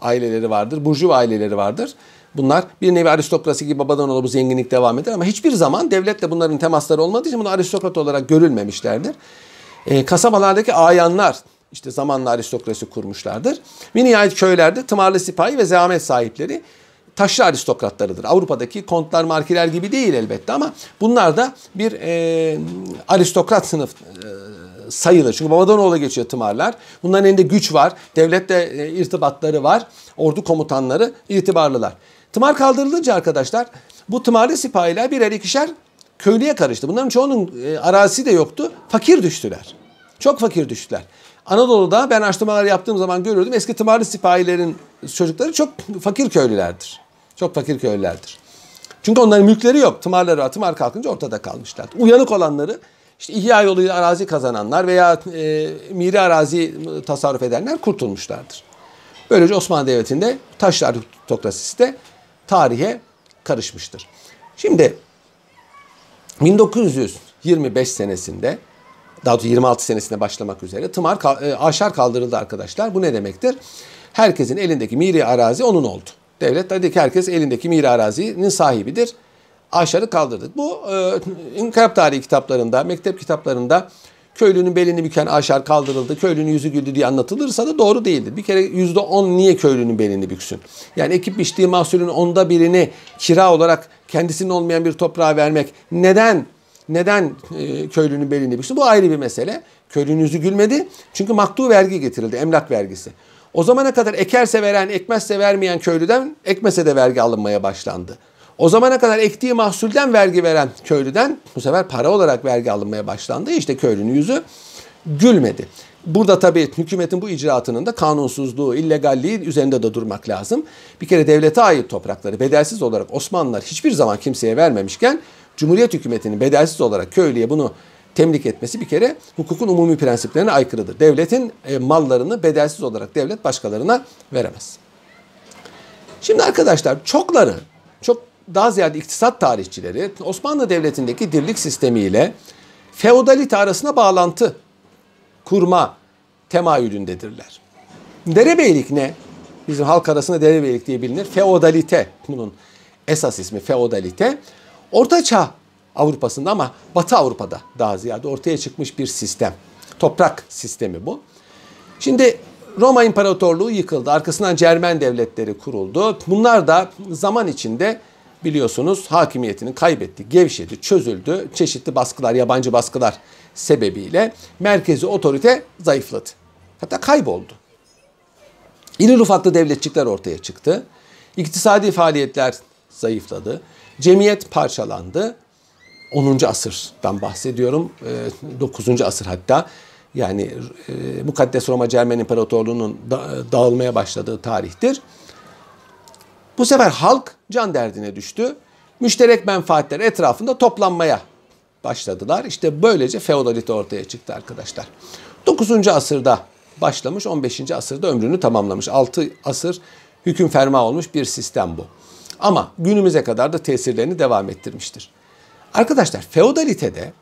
aileleri vardır, burjuva aileleri vardır. Bunlar bir nevi aristokrasi gibi babadan oğula bu zenginlik devam eder ama hiçbir zaman devletle bunların temasları olmadığı için bunu aristokrat olarak görülmemişlerdir. E, kasabalardaki ayanlar işte zamanla aristokrasi kurmuşlardır. Ve köylerde tımarlı sipahi ve zahmet sahipleri taşlı aristokratlarıdır. Avrupa'daki kontlar, markiler gibi değil elbette ama bunlar da bir e, aristokrat sınıf e, sayılır. Çünkü babadan oğula geçiyor tımarlar. Bunların elinde güç var. Devletle e, irtibatları var. Ordu komutanları itibarlılar. Tımar kaldırılınca arkadaşlar bu tımarlı sipahiler birer ikişer köylüye karıştı. Bunların çoğunun e, arazisi de yoktu. Fakir düştüler. Çok fakir düştüler. Anadolu'da ben araştırmalar yaptığım zaman görürdüm. Eski tımarlı sipahilerin çocukları çok fakir köylülerdir. Çok fakir köylülerdir. Çünkü onların mülkleri yok. Tımarları tımar kalkınca ortada kalmışlar. Uyanık olanları işte ihya yoluyla arazi kazananlar veya e, miri arazi tasarruf edenler kurtulmuşlardır. Böylece Osmanlı Devleti'nde taşlı aristokrasisi de tarihe karışmıştır. Şimdi 1925 senesinde daha doğrusu 26 senesinde başlamak üzere tımar e, aşar kaldırıldı arkadaşlar. Bu ne demektir? Herkesin elindeki miri arazi onun oldu. Devlet dedi ki herkes elindeki miri arazinin sahibidir. Aşarı kaldırdık. Bu e, inkılap tarihi kitaplarında, mektep kitaplarında köylünün belini büken aşar kaldırıldı, köylünün yüzü güldü diye anlatılırsa da doğru değildir. Bir kere yüzde on niye köylünün belini büksün? Yani ekip biçtiği mahsulün onda birini kira olarak kendisinin olmayan bir toprağa vermek neden neden e, köylünün belini büksün? Bu ayrı bir mesele. Köylünün yüzü gülmedi. Çünkü maktu vergi getirildi, emlak vergisi. O zamana kadar ekerse veren, ekmezse vermeyen köylüden ekmese de vergi alınmaya başlandı. O zamana kadar ektiği mahsulden vergi veren köylüden bu sefer para olarak vergi alınmaya başlandı. İşte köylünün yüzü gülmedi. Burada tabii hükümetin bu icraatının da kanunsuzluğu, illegalliği üzerinde de durmak lazım. Bir kere devlete ait toprakları bedelsiz olarak Osmanlılar hiçbir zaman kimseye vermemişken Cumhuriyet hükümetinin bedelsiz olarak köylüye bunu temlik etmesi bir kere hukukun umumi prensiplerine aykırıdır. Devletin e, mallarını bedelsiz olarak devlet başkalarına veremez. Şimdi arkadaşlar çokları, çok daha ziyade iktisat tarihçileri Osmanlı Devleti'ndeki dirlik sistemiyle feodalite arasında bağlantı kurma temayülündedirler. Derebeylik ne? Bizim halk arasında derebeylik diye bilinir. Feodalite bunun esas ismi feodalite. Orta Çağ Avrupa'sında ama Batı Avrupa'da daha ziyade ortaya çıkmış bir sistem. Toprak sistemi bu. Şimdi Roma İmparatorluğu yıkıldı. Arkasından Cermen devletleri kuruldu. Bunlar da zaman içinde biliyorsunuz hakimiyetini kaybetti, gevşedi, çözüldü. Çeşitli baskılar, yabancı baskılar sebebiyle merkezi otorite zayıfladı. Hatta kayboldu. İri ufaklı devletçikler ortaya çıktı. İktisadi faaliyetler zayıfladı. Cemiyet parçalandı. 10. asırdan bahsediyorum. 9. Ee, asır hatta. Yani e, Mukaddes Roma Cermen İmparatorluğu'nun dağılmaya başladığı tarihtir. Bu sefer halk can derdine düştü. Müşterek menfaatler etrafında toplanmaya başladılar. İşte böylece feodalite ortaya çıktı arkadaşlar. 9. asırda başlamış, 15. asırda ömrünü tamamlamış. 6 asır hüküm ferma olmuş bir sistem bu. Ama günümüze kadar da tesirlerini devam ettirmiştir. Arkadaşlar feodalitede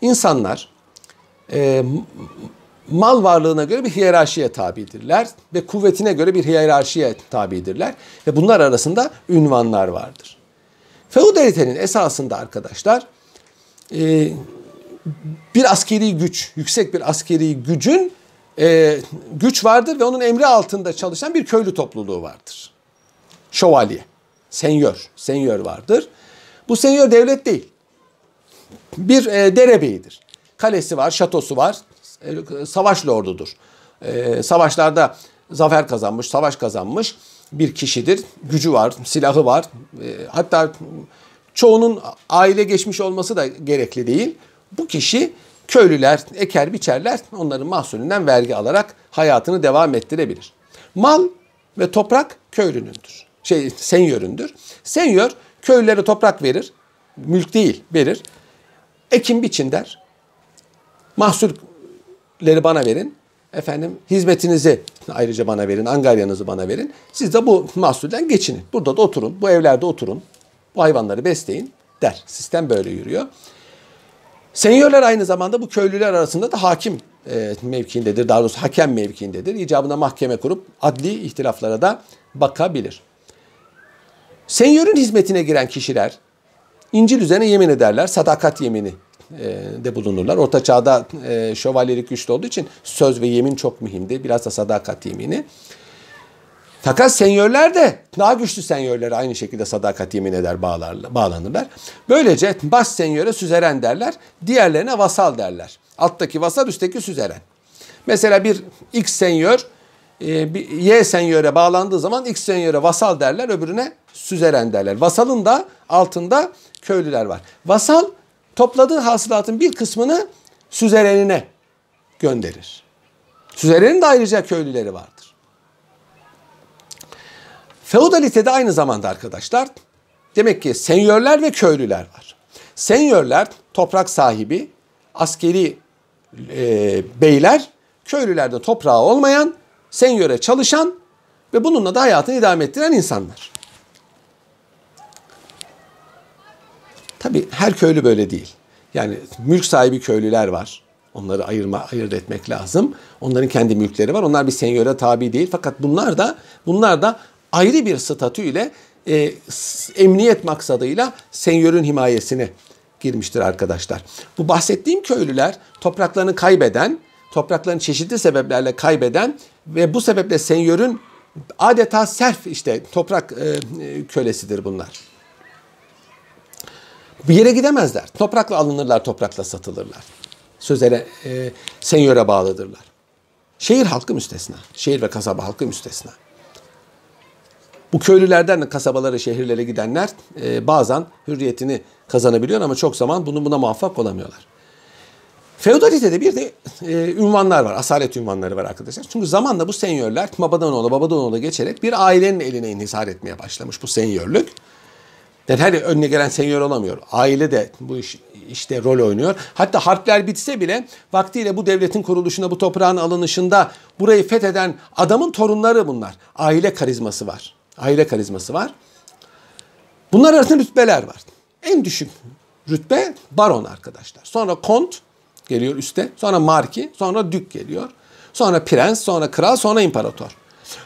insanlar e, mal varlığına göre bir hiyerarşiye tabidirler ve kuvvetine göre bir hiyerarşiye tabidirler ve bunlar arasında ünvanlar vardır. Feodalitenin esasında arkadaşlar e, bir askeri güç, yüksek bir askeri gücün e, güç vardır ve onun emri altında çalışan bir köylü topluluğu vardır. Şövalye, senyör, senyör vardır. Bu senyör devlet değil. Bir e, derebeyidir. Kalesi var, şatosu var, savaş lordudur. E, savaşlarda zafer kazanmış, savaş kazanmış bir kişidir. Gücü var, silahı var. E, hatta çoğunun aile geçmiş olması da gerekli değil. Bu kişi köylüler eker biçerler onların mahsulünden vergi alarak hayatını devam ettirebilir. Mal ve toprak köylünündür. Şey senyöründür. Senyör köylülere toprak verir. Mülk değil verir. Ekin biçin der. Mahsulleri bana verin. Efendim hizmetinizi ayrıca bana verin. Angaryanızı bana verin. Siz de bu mahsulden geçinin. Burada da oturun. Bu evlerde oturun. Bu hayvanları besleyin der. Sistem böyle yürüyor. Senyörler aynı zamanda bu köylüler arasında da hakim e, mevkiindedir. Daha doğrusu hakem mevkiindedir. İcabında mahkeme kurup adli ihtilaflara da bakabilir. Senyörün hizmetine giren kişiler İncil üzerine yemin ederler. Sadakat yemini de bulunurlar. Orta çağda e, şövalyelik güçlü olduğu için söz ve yemin çok mühimdi. Biraz da sadakat yemini. Fakat senyörler de daha güçlü senyörlere aynı şekilde sadakat yemin eder bağlarla, bağlanırlar. Böylece baş senyöre süzeren derler. Diğerlerine vasal derler. Alttaki vasal üstteki süzeren. Mesela bir X senyör e, Y senyöre bağlandığı zaman X senyöre vasal derler öbürüne süzeren derler. Vasalın da altında köylüler var. Vasal topladığı hasılatın bir kısmını süzerenine gönderir. Süzerenin de ayrıca köylüleri vardır. Feodalitede aynı zamanda arkadaşlar demek ki senyörler ve köylüler var. Senyörler toprak sahibi, askeri e, beyler, köylülerde toprağı olmayan, senyöre çalışan ve bununla da hayatını idame ettiren insanlar. Tabi her köylü böyle değil. Yani mülk sahibi köylüler var. Onları ayırma, ayırt etmek lazım. Onların kendi mülkleri var. Onlar bir senyöre tabi değil. Fakat bunlar da bunlar da ayrı bir statüyle e, emniyet maksadıyla senyörün himayesine girmiştir arkadaşlar. Bu bahsettiğim köylüler topraklarını kaybeden, topraklarını çeşitli sebeplerle kaybeden ve bu sebeple senyörün adeta serf işte toprak e, kölesidir bunlar. Bir yere gidemezler. Toprakla alınırlar, toprakla satılırlar. Sözlere, e, senyöre bağlıdırlar. Şehir halkı müstesna. Şehir ve kasaba halkı müstesna. Bu köylülerden de kasabalara, şehirlere gidenler e, bazen hürriyetini kazanabiliyor ama çok zaman bunu buna muvaffak olamıyorlar. Feodalitede bir de e, ünvanlar var. Asalet ünvanları var arkadaşlar. Çünkü zamanla bu senyörler babadan oğula babadan oğula geçerek bir ailenin eline inhisar etmeye başlamış bu senyörlük. Yani her önüne gelen senyör olamıyor. Aile de bu iş, işte rol oynuyor. Hatta harpler bitse bile vaktiyle bu devletin kuruluşunda, bu toprağın alınışında burayı fetheden adamın torunları bunlar. Aile karizması var. Aile karizması var. Bunlar arasında rütbeler var. En düşük rütbe baron arkadaşlar. Sonra kont geliyor üste. Sonra marki, sonra dük geliyor. Sonra prens, sonra kral, sonra imparator.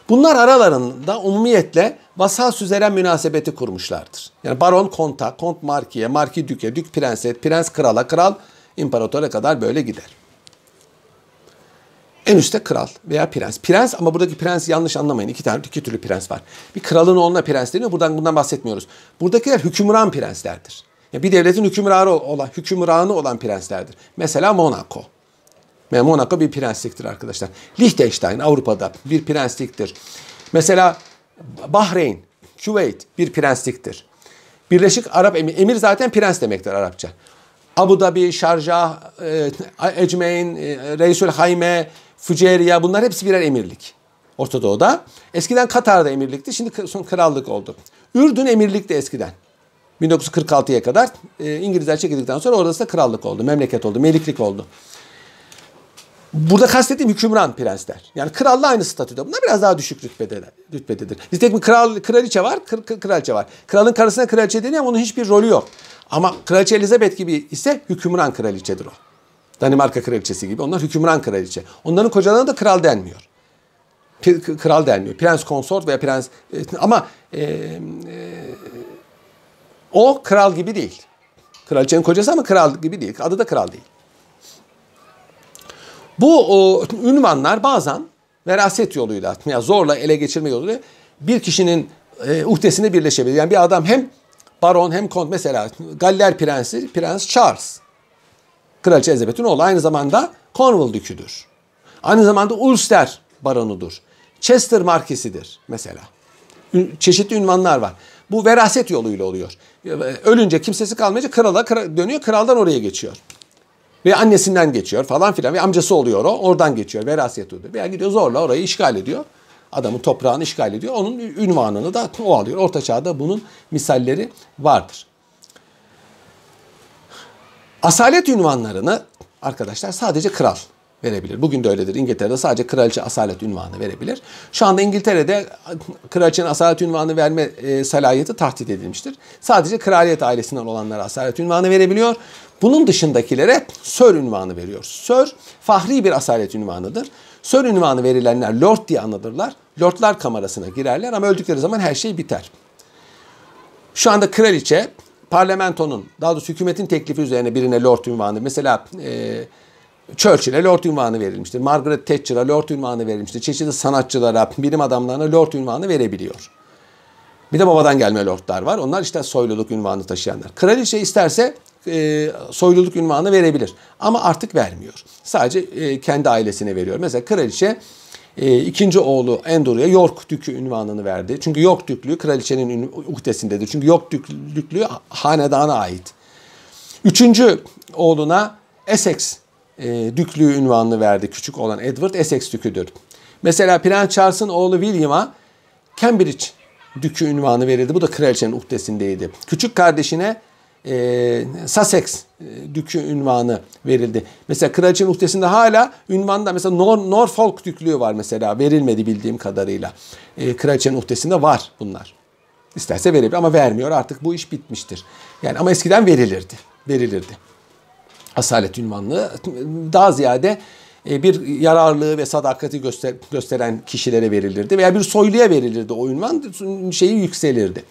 Bunlar aralarında umumiyetle vasal süzeren münasebeti kurmuşlardır. Yani baron konta, kont markiye, marki düke, dük prenset, prens krala, kral imparatora kadar böyle gider. En üstte kral veya prens. Prens ama buradaki prens yanlış anlamayın. İki tane iki türlü prens var. Bir kralın oğluna prens deniyor. Buradan bundan bahsetmiyoruz. Buradakiler hükümran prenslerdir. Yani bir devletin hükümranı olan, hükümranı olan prenslerdir. Mesela Monaco. Ve Monaco bir prensliktir arkadaşlar. Liechtenstein Avrupa'da bir prensliktir. Mesela Bahreyn, Küveyt bir prensliktir. Birleşik Arap Emir, emir zaten prens demektir Arapça. Abu Dhabi, Şarjah, e, Ecmeyn, e, Reisül Hayme, Füceriya bunlar hepsi birer emirlik. Orta Doğu'da. Eskiden Katar'da emirlikti. Şimdi son krallık oldu. Ürdün emirlikti eskiden. 1946'ya kadar e, İngilizler çekildikten sonra orası da krallık oldu. Memleket oldu. Meliklik oldu. Burada kastettiğim hükümran prensler. Yani kralla aynı statüde. Bunlar biraz daha düşük rütbedeler, rütbededir. Nitekim kral, kraliçe var, kır, kraliçe var. Kralın karısına kraliçe deniyor ama onun hiçbir rolü yok. Ama kraliçe Elizabeth gibi ise hükümran kraliçedir o. Danimarka kraliçesi gibi. Onlar hükümran kraliçe. Onların kocalarına da kral denmiyor. Kral denmiyor. Prens konsort veya prens e, ama e, e, o kral gibi değil. Kraliçenin kocası ama kral gibi değil. Adı da kral değil. Bu o, ünvanlar bazen veraset yoluyla yani zorla ele geçirme yoluyla bir kişinin e, uhdesine birleşebilir. Yani bir adam hem baron hem kont mesela Galler prensi Prens Charles. Kraliçe Elizabeth'in oğlu aynı zamanda Cornwall düküdür. Aynı zamanda Ulster baronudur. Chester markesidir mesela. Çeşitli ünvanlar var. Bu veraset yoluyla oluyor. Ölünce kimsesi kalmayınca krala dönüyor, kraldan oraya geçiyor. Ve annesinden geçiyor falan filan. Ve amcası oluyor o. Oradan geçiyor. Veraset oluyor. Veya gidiyor zorla orayı işgal ediyor. Adamın toprağını işgal ediyor. Onun ünvanını da o alıyor. Orta çağda bunun misalleri vardır. Asalet ünvanlarını arkadaşlar sadece kral verebilir. Bugün de öyledir. İngiltere'de sadece kraliçe asalet ünvanı verebilir. Şu anda İngiltere'de kraliçenin asalet ünvanı verme e, salayeti tahdit edilmiştir. Sadece kraliyet ailesinden olanlara asalet ünvanı verebiliyor. Bunun dışındakilere Sir ünvanı veriyor. Sir fahri bir asalet ünvanıdır. Sir ünvanı verilenler Lord diye anılırlar. Lordlar kamerasına girerler ama öldükleri zaman her şey biter. Şu anda kraliçe parlamentonun daha doğrusu hükümetin teklifi üzerine birine Lord ünvanı mesela e, Churchill'e Lord ünvanı verilmiştir. Margaret Thatcher'a Lord ünvanı verilmiştir. Çeşitli sanatçılara, bilim adamlarına Lord ünvanı verebiliyor. Bir de babadan gelme lordlar var. Onlar işte soyluluk ünvanı taşıyanlar. Kraliçe isterse e, soyluluk ünvanı verebilir. Ama artık vermiyor. Sadece e, kendi ailesine veriyor. Mesela kraliçe e, ikinci oğlu Andrew'ya York Dükü ünvanını verdi. Çünkü York Düklüğü kraliçenin uhdesindedir. Çünkü York Düklüğü hanedana ait. Üçüncü oğluna Essex e, düklüğü ünvanını verdi. Küçük olan Edward Essex düküdür. Mesela Prens Charles'ın oğlu William'a Cambridge dükü ünvanı verildi. Bu da kraliçenin uhdesindeydi. Küçük kardeşine e, Sussex e, dükü ünvanı verildi. Mesela kraliçenin uhdesinde hala ünvanda mesela Nor Norfolk düklüğü var mesela verilmedi bildiğim kadarıyla. E, kraliçenin uhdesinde var bunlar. İsterse verebilir ama vermiyor artık bu iş bitmiştir. Yani ama eskiden verilirdi. Verilirdi. Asalet ünvanlığı daha ziyade e, bir yararlığı ve sadakati göster gösteren kişilere verilirdi veya bir soyluya verilirdi o ünvan şeyi yükselirdi.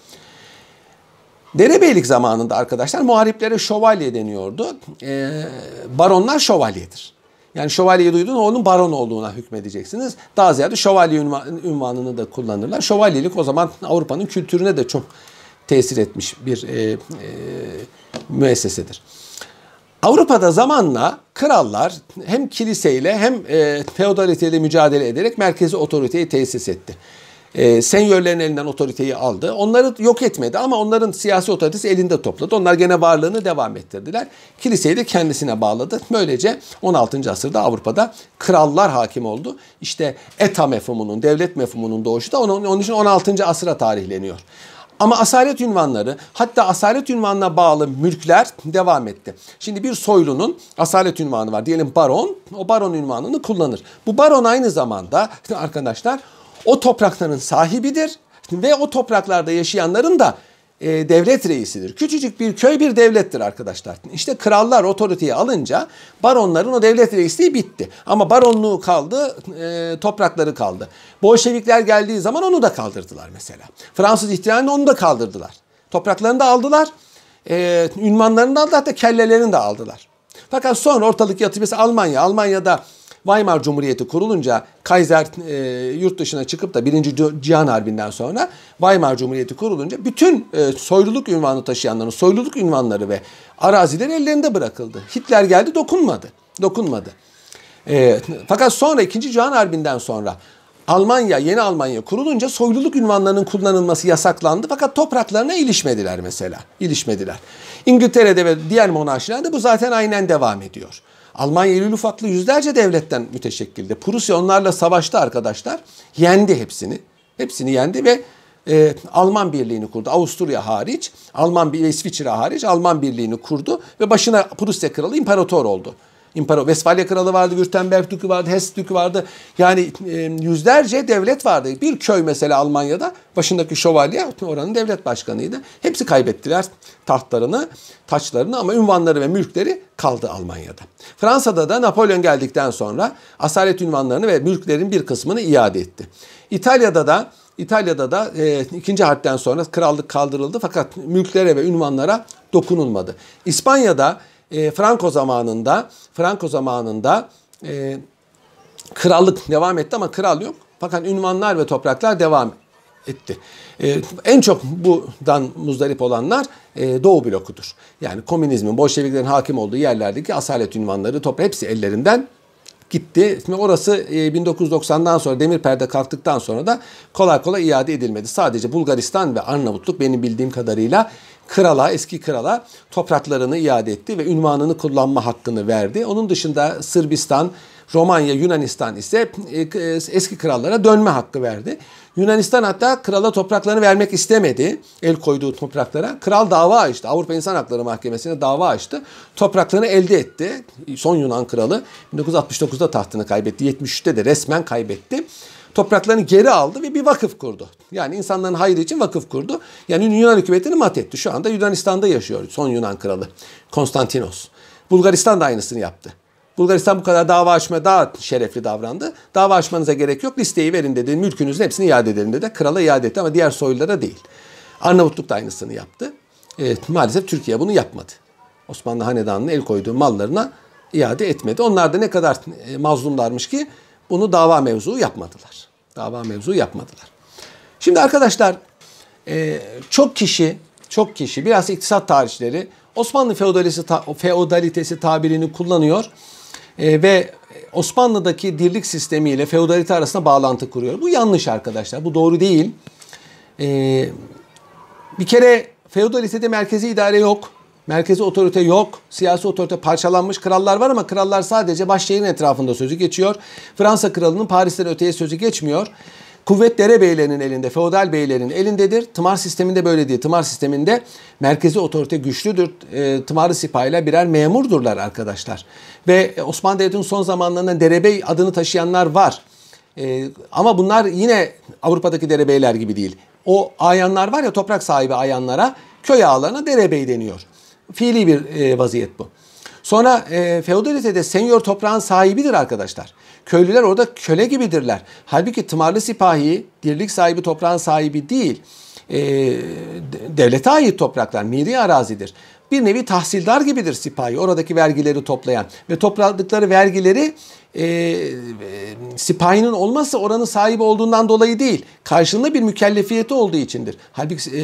Derebeylik zamanında arkadaşlar muhariplere şövalye deniyordu. Ee, baronlar şövalyedir. Yani şövalyeyi duyduğun onun baron olduğuna hükmedeceksiniz. Daha ziyade şövalye ünvanını da kullanırlar. Şövalyelik o zaman Avrupa'nın kültürüne de çok tesir etmiş bir e, e, müessesedir. Avrupa'da zamanla krallar hem kiliseyle hem e, feodaliteyle mücadele ederek merkezi otoriteyi tesis etti. E, senyörlerin elinden otoriteyi aldı. Onları yok etmedi ama onların siyasi otoritesi elinde topladı. Onlar gene varlığını devam ettirdiler. Kiliseyi de kendisine bağladı. Böylece 16. asırda Avrupa'da krallar hakim oldu. İşte eta mefhumunun, devlet mefhumunun doğuşu da onun, onun için 16. asıra tarihleniyor. Ama asalet ünvanları hatta asalet ünvanına bağlı mülkler devam etti. Şimdi bir soylunun asalet ünvanı var. Diyelim baron. O baron ünvanını kullanır. Bu baron aynı zamanda arkadaşlar o toprakların sahibidir ve o topraklarda yaşayanların da e, devlet reisidir. Küçücük bir köy bir devlettir arkadaşlar. İşte krallar otoriteyi alınca baronların o devlet reisliği bitti. Ama baronluğu kaldı, e, toprakları kaldı. Bolşevikler geldiği zaman onu da kaldırdılar mesela. Fransız ihtilalinde onu da kaldırdılar. Topraklarını da aldılar. E, ünvanlarını da aldılar hatta kellelerini de aldılar. Fakat sonra ortalık yatı mesela Almanya. Almanya'da Weimar Cumhuriyeti kurulunca Kaiser e, yurt dışına çıkıp da Birinci Cihan Harbi'nden sonra Weimar Cumhuriyeti kurulunca bütün e, soyluluk ünvanı taşıyanların soyluluk ünvanları ve arazileri ellerinde bırakıldı. Hitler geldi dokunmadı. Dokunmadı. E, fakat sonra İkinci Cihan Harbi'nden sonra Almanya, yeni Almanya kurulunca soyluluk ünvanlarının kullanılması yasaklandı fakat topraklarına ilişmediler mesela. İlişmediler. İngiltere'de ve diğer monarşilerde bu zaten aynen devam ediyor. Almanya irili ufaklı yüzlerce devletten müteşekkildi. Prusya onlarla savaştı arkadaşlar. Yendi hepsini. Hepsini yendi ve e, Alman birliğini kurdu. Avusturya hariç, Alman bir İsviçre hariç Alman birliğini kurdu ve başına Prusya kralı imparator oldu. İmparator Vesfalya kralı vardı, Württemberg dükü vardı, Hesse dükü vardı. Yani e, yüzlerce devlet vardı. Bir köy mesela Almanya'da başındaki şövalye oranın devlet başkanıydı. Hepsi kaybettiler tahtlarını, taçlarını ama ünvanları ve mülkleri kaldı Almanya'da. Fransa'da da Napolyon geldikten sonra asalet ünvanlarını ve mülklerin bir kısmını iade etti. İtalya'da da İtalya'da da e, ikinci harpten sonra krallık kaldırıldı fakat mülklere ve ünvanlara dokunulmadı. İspanya'da e, Franco zamanında Franco zamanında e, krallık devam etti ama kral yok. Fakat ünvanlar ve topraklar devam etti. E, en çok bundan muzdarip olanlar e, Doğu blokudur. Yani komünizmin, Bolşeviklerin hakim olduğu yerlerdeki asalet ünvanları, toprak hepsi ellerinden gitti. Şimdi orası e, 1990'dan sonra demir perde kalktıktan sonra da kolay kolay iade edilmedi. Sadece Bulgaristan ve Arnavutluk benim bildiğim kadarıyla krala, eski krala topraklarını iade etti ve ünvanını kullanma hakkını verdi. Onun dışında Sırbistan, Romanya, Yunanistan ise e, e, eski krallara dönme hakkı verdi. Yunanistan hatta krala topraklarını vermek istemedi. El koyduğu topraklara. Kral dava açtı. Avrupa İnsan Hakları Mahkemesi'ne dava açtı. Topraklarını elde etti. Son Yunan kralı 1969'da tahtını kaybetti. 73'te de resmen kaybetti topraklarını geri aldı ve bir vakıf kurdu. Yani insanların hayrı için vakıf kurdu. Yani Yunan hükümetini mat etti. Şu anda Yunanistan'da yaşıyor son Yunan kralı Konstantinos. Bulgaristan da aynısını yaptı. Bulgaristan bu kadar dava açmaya daha şerefli davrandı. Dava açmanıza gerek yok. Listeyi verin dedi. Mülkünüzün hepsini iade edelim dedi. Krala iade etti ama diğer soylulara değil. Arnavutluk da aynısını yaptı. E, maalesef Türkiye bunu yapmadı. Osmanlı Hanedanı'nın el koyduğu mallarına iade etmedi. Onlar da ne kadar e, mazlumlarmış ki bunu dava mevzu yapmadılar. Dava mevzu yapmadılar. Şimdi arkadaşlar e, çok kişi çok kişi biraz iktisat tarihçileri Osmanlı feodalitesi, feodalitesi tabirini kullanıyor e, ve Osmanlı'daki dirlik sistemiyle feodalite arasında bağlantı kuruyor. Bu yanlış arkadaşlar. Bu doğru değil. E, bir kere feodalitede merkezi idare yok. Merkezi otorite yok. Siyasi otorite parçalanmış. Krallar var ama krallar sadece başşehrin etrafında sözü geçiyor. Fransa kralının Paris'ten öteye sözü geçmiyor. Kuvvet derebeylerinin elinde, feodal beylerin elindedir. Tımar sisteminde böyle değil. Tımar sisteminde merkezi otorite güçlüdür. E, tımarı sipahiler birer memurdurlar arkadaşlar. Ve Osmanlı Devleti'nin son zamanlarında derebey adını taşıyanlar var. E, ama bunlar yine Avrupa'daki derebeyler gibi değil. O ayanlar var ya toprak sahibi ayanlara köy ağalarına derebey deniyor. Fiili bir e, vaziyet bu. Sonra e, feodalitede senyor toprağın sahibidir arkadaşlar. Köylüler orada köle gibidirler. Halbuki tımarlı sipahi, dirlik sahibi toprağın sahibi değil. E, devlete ait topraklar, miri arazidir. Bir nevi tahsildar gibidir sipahi. Oradaki vergileri toplayan ve topladıkları vergileri e, e, sipahinin olmazsa oranın sahibi olduğundan dolayı değil. Karşılığında bir mükellefiyeti olduğu içindir. Halbuki, e,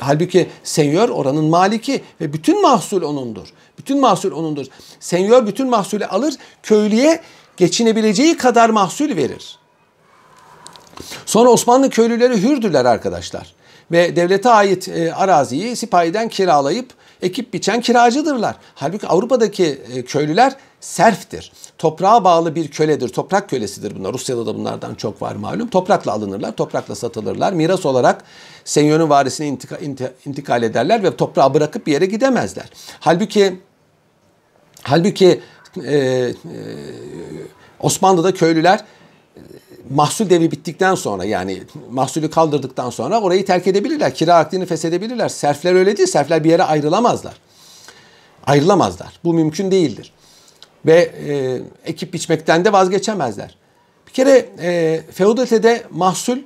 halbuki senyor oranın maliki ve bütün mahsul onundur. Bütün mahsul onundur. Senyor bütün mahsulü alır, köylüye geçinebileceği kadar mahsul verir. Sonra Osmanlı köylüleri hürdüler arkadaşlar. Ve devlete ait e, araziyi sipahiden kiralayıp ekip biçen kiracıdırlar. Halbuki Avrupa'daki e, köylüler serftir. Toprağa bağlı bir köledir. Toprak kölesidir bunlar. Rusya'da da bunlardan çok var malum. Toprakla alınırlar, toprakla satılırlar. Miras olarak senyonun varisine intika, intikal ederler ve toprağı bırakıp bir yere gidemezler. Halbuki halbuki e, e, Osmanlı'da köylüler mahsul devri bittikten sonra yani mahsulü kaldırdıktan sonra orayı terk edebilirler. Kira akdini feshedebilirler. Serfler öyle değil. Serfler bir yere ayrılamazlar. Ayrılamazlar. Bu mümkün değildir. Ve e, ekip biçmekten de vazgeçemezler. Bir kere e, feodalitede mahsul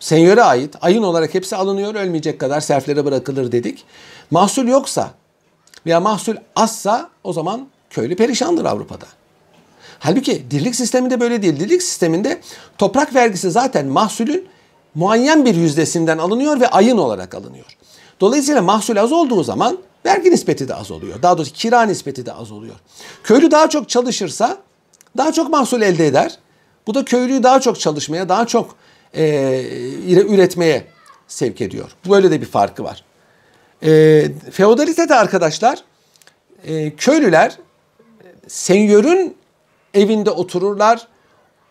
senyöre ait. Ayın olarak hepsi alınıyor. Ölmeyecek kadar serflere bırakılır dedik. Mahsul yoksa veya mahsul azsa o zaman köylü perişandır Avrupa'da. Halbuki dirlik sisteminde böyle değil. Dirlik sisteminde toprak vergisi zaten mahsulün muayyen bir yüzdesinden alınıyor ve ayın olarak alınıyor. Dolayısıyla mahsul az olduğu zaman vergi nispeti de az oluyor. Daha doğrusu kira nispeti de az oluyor. Köylü daha çok çalışırsa daha çok mahsul elde eder. Bu da köylüyü daha çok çalışmaya, daha çok e, üretmeye sevk ediyor. Böyle de bir farkı var. E, feodalitede arkadaşlar e, köylüler senyörün evinde otururlar.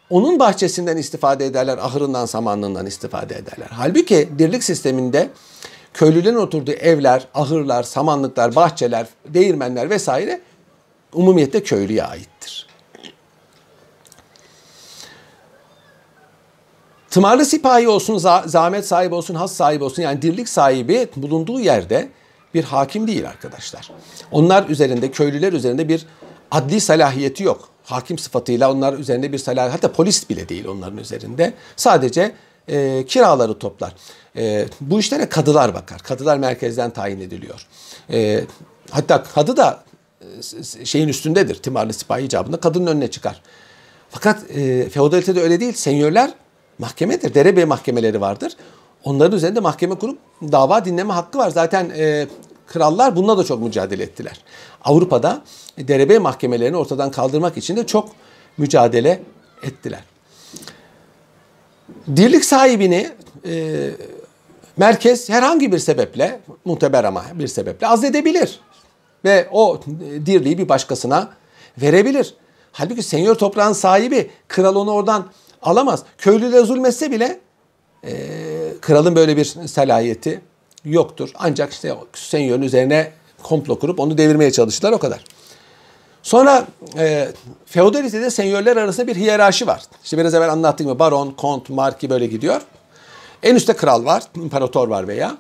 Onun bahçesinden istifade ederler, ahırından, samanlığından istifade ederler. Halbuki dirlik sisteminde köylülerin oturduğu evler, ahırlar, samanlıklar, bahçeler, değirmenler vesaire umumiyette köylüye aittir. Tımarlı sipahi olsun, zahmet sahibi olsun, has sahibi olsun yani dirlik sahibi bulunduğu yerde bir hakim değil arkadaşlar. Onlar üzerinde, köylüler üzerinde bir adli salahiyeti yok. Hakim sıfatıyla onlar üzerinde bir salahiyet, hatta polis bile değil onların üzerinde. Sadece e, kiraları toplar. E, bu işlere kadılar bakar. Kadılar merkezden tayin ediliyor. E, hatta kadı da e, şeyin üstündedir. Timarlı sipahi icabında kadının önüne çıkar. Fakat e, feodalitede öyle değil. Senyörler mahkemedir. Derebey mahkemeleri vardır. Onların üzerinde mahkeme kurup dava dinleme hakkı var. Zaten e, krallar bununla da çok mücadele ettiler. Avrupa'da derebey mahkemelerini ortadan kaldırmak için de çok mücadele ettiler. Dirlik sahibini e, merkez herhangi bir sebeple, muteber ama bir sebeple azledebilir. Ve o dirliği bir başkasına verebilir. Halbuki senyor toprağın sahibi kral onu oradan alamaz. Köylüler zulmetse bile e, kralın böyle bir selahiyeti yoktur. Ancak işte senyorun üzerine komplo kurup onu devirmeye çalıştılar o kadar. Sonra e, feodalitede senyörler arasında bir hiyerarşi var. İşte biraz evvel anlattığım gibi baron, kont, marki böyle gidiyor. En üstte kral var, imparator var veya.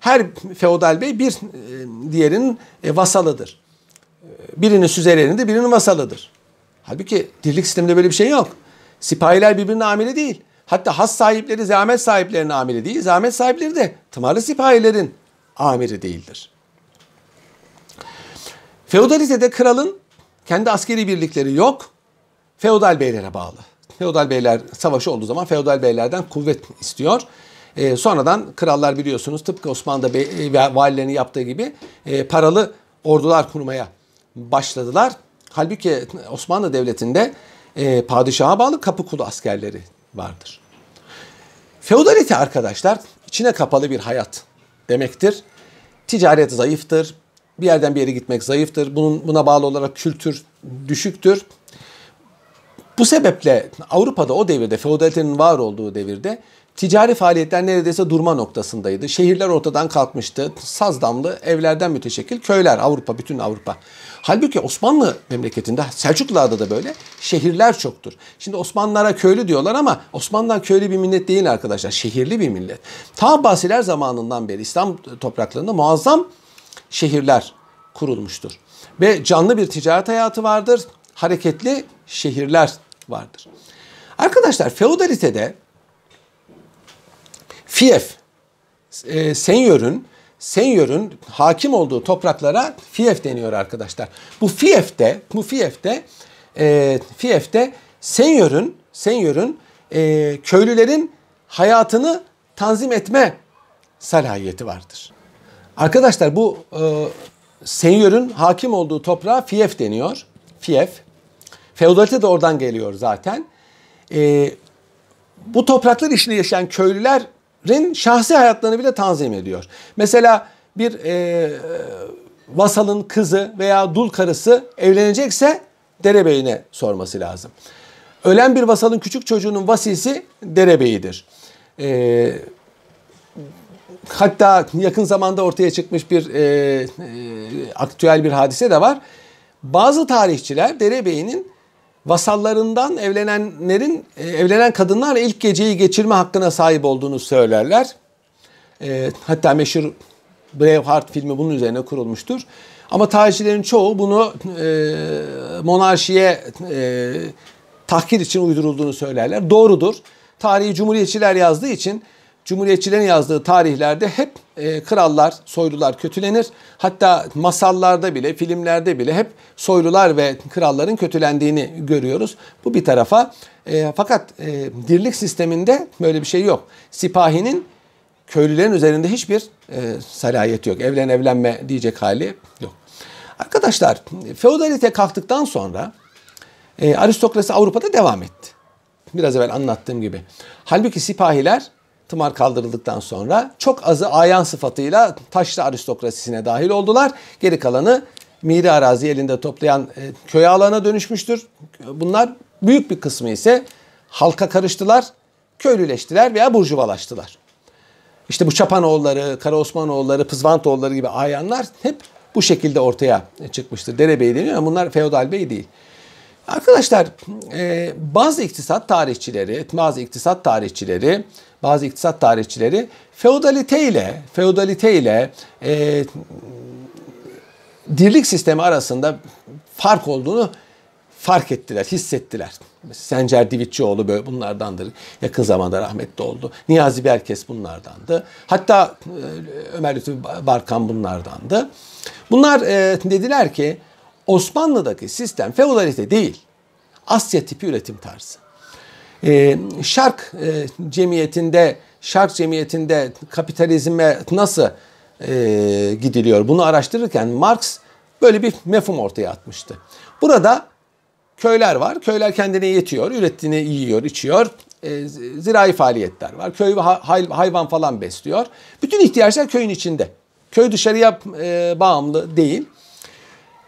Her feodal bey bir e, diğerinin e, vasalıdır. E, birinin süzereni birinin vasalıdır. Halbuki dirlik sisteminde böyle bir şey yok. Sipahiler birbirine ameli değil. Hatta has sahipleri zahmet sahiplerinin amiri değil. Zahmet sahipleri de tımarlı sipahilerin amiri değildir. Feodalitede kralın kendi askeri birlikleri yok. Feodal beylere bağlı. Feodal beyler savaşı olduğu zaman feodal beylerden kuvvet istiyor. E, sonradan krallar biliyorsunuz tıpkı Osmanlı'da bey, ve valilerin yaptığı gibi e, paralı ordular kurmaya başladılar. Halbuki Osmanlı Devleti'nde e, padişaha bağlı kapı kulu askerleri vardır. Feodalite arkadaşlar içine kapalı bir hayat demektir. Ticaret zayıftır. Bir yerden bir yere gitmek zayıftır. Bunun buna bağlı olarak kültür düşüktür. Bu sebeple Avrupa'da o devirde feodalitenin var olduğu devirde ticari faaliyetler neredeyse durma noktasındaydı. Şehirler ortadan kalkmıştı. Sazdamlı evlerden müteşekkil köyler Avrupa bütün Avrupa. Halbuki Osmanlı memleketinde Selçuklularda da böyle şehirler çoktur. Şimdi Osmanlılara köylü diyorlar ama Osmanlılar köylü bir millet değil arkadaşlar. Şehirli bir millet. Ta Abbasiler zamanından beri İslam topraklarında muazzam şehirler kurulmuştur. Ve canlı bir ticaret hayatı vardır. Hareketli şehirler vardır. Arkadaşlar feodalitede fief, e, senyörün senyörün hakim olduğu topraklara fief deniyor arkadaşlar. Bu fiefte, bu fiefte, e, fiefte senyörün, senyörün e, köylülerin hayatını tanzim etme salahiyeti vardır. Arkadaşlar bu e, senyörün hakim olduğu toprağa fief deniyor. Fief. Feodalite de oradan geliyor zaten. E, bu topraklar içinde yaşayan köylüler şahsi hayatlarını bile tanzim ediyor. Mesela bir e, vasalın kızı veya dul karısı evlenecekse derebeyine sorması lazım. Ölen bir vasalın küçük çocuğunun vasisi derebeyidir. E, hatta yakın zamanda ortaya çıkmış bir e, e, aktüel bir hadise de var. Bazı tarihçiler derebeyinin vasallarından evlenenlerin e, evlenen kadınlar ilk geceyi geçirme hakkına sahip olduğunu söylerler. E, hatta meşhur Braveheart filmi bunun üzerine kurulmuştur. Ama tarihçilerin çoğu bunu e, monarşiye e, tahkir için uydurulduğunu söylerler. Doğrudur. Tarihi cumhuriyetçiler yazdığı için Cumhuriyetçilerin yazdığı tarihlerde hep e, krallar, soylular kötülenir. Hatta masallarda bile, filmlerde bile hep soylular ve kralların kötülendiğini görüyoruz. Bu bir tarafa. E, fakat e, dirlik sisteminde böyle bir şey yok. Sipahinin köylülerin üzerinde hiçbir e, salayeti yok. Evlen evlenme diyecek hali yok. Arkadaşlar feodalite kalktıktan sonra e, aristokrasi Avrupa'da devam etti. Biraz evvel anlattığım gibi. Halbuki sipahiler tımar kaldırıldıktan sonra çok azı ayan sıfatıyla taşlı aristokrasisine dahil oldular. Geri kalanı miri arazi elinde toplayan e, köy ağlarına dönüşmüştür. Bunlar büyük bir kısmı ise halka karıştılar, köylüleştiler veya burjuvalaştılar. İşte bu Çapanoğulları, Kara Osmanoğulları, Pızvantoğulları gibi ayanlar hep bu şekilde ortaya çıkmıştır. Derebey deniyor ama bunlar feodal bey değil. Arkadaşlar e, bazı iktisat tarihçileri, bazı iktisat tarihçileri, bazı iktisat tarihçileri feodalite ile feodalite ile e, dirlik sistemi arasında fark olduğunu fark ettiler, hissettiler. Sencer Divitçioğlu böyle bunlardandır. Yakın zamanda rahmetli oldu. Niyazi Berkes bunlardandı. Hatta e, Ömer Lütfü Barkan bunlardandı. Bunlar e, dediler ki Osmanlı'daki sistem feodalite değil. Asya tipi üretim tarzı. Ee, şark e, cemiyetinde, şark cemiyetinde kapitalizme nasıl e, gidiliyor bunu araştırırken Marx böyle bir mefhum ortaya atmıştı. Burada köyler var. Köyler kendine yetiyor. Ürettiğini yiyor, içiyor. E, zirai faaliyetler var. Köy hay, hayvan falan besliyor. Bütün ihtiyaçlar köyün içinde. Köy dışarıya e, bağımlı değil.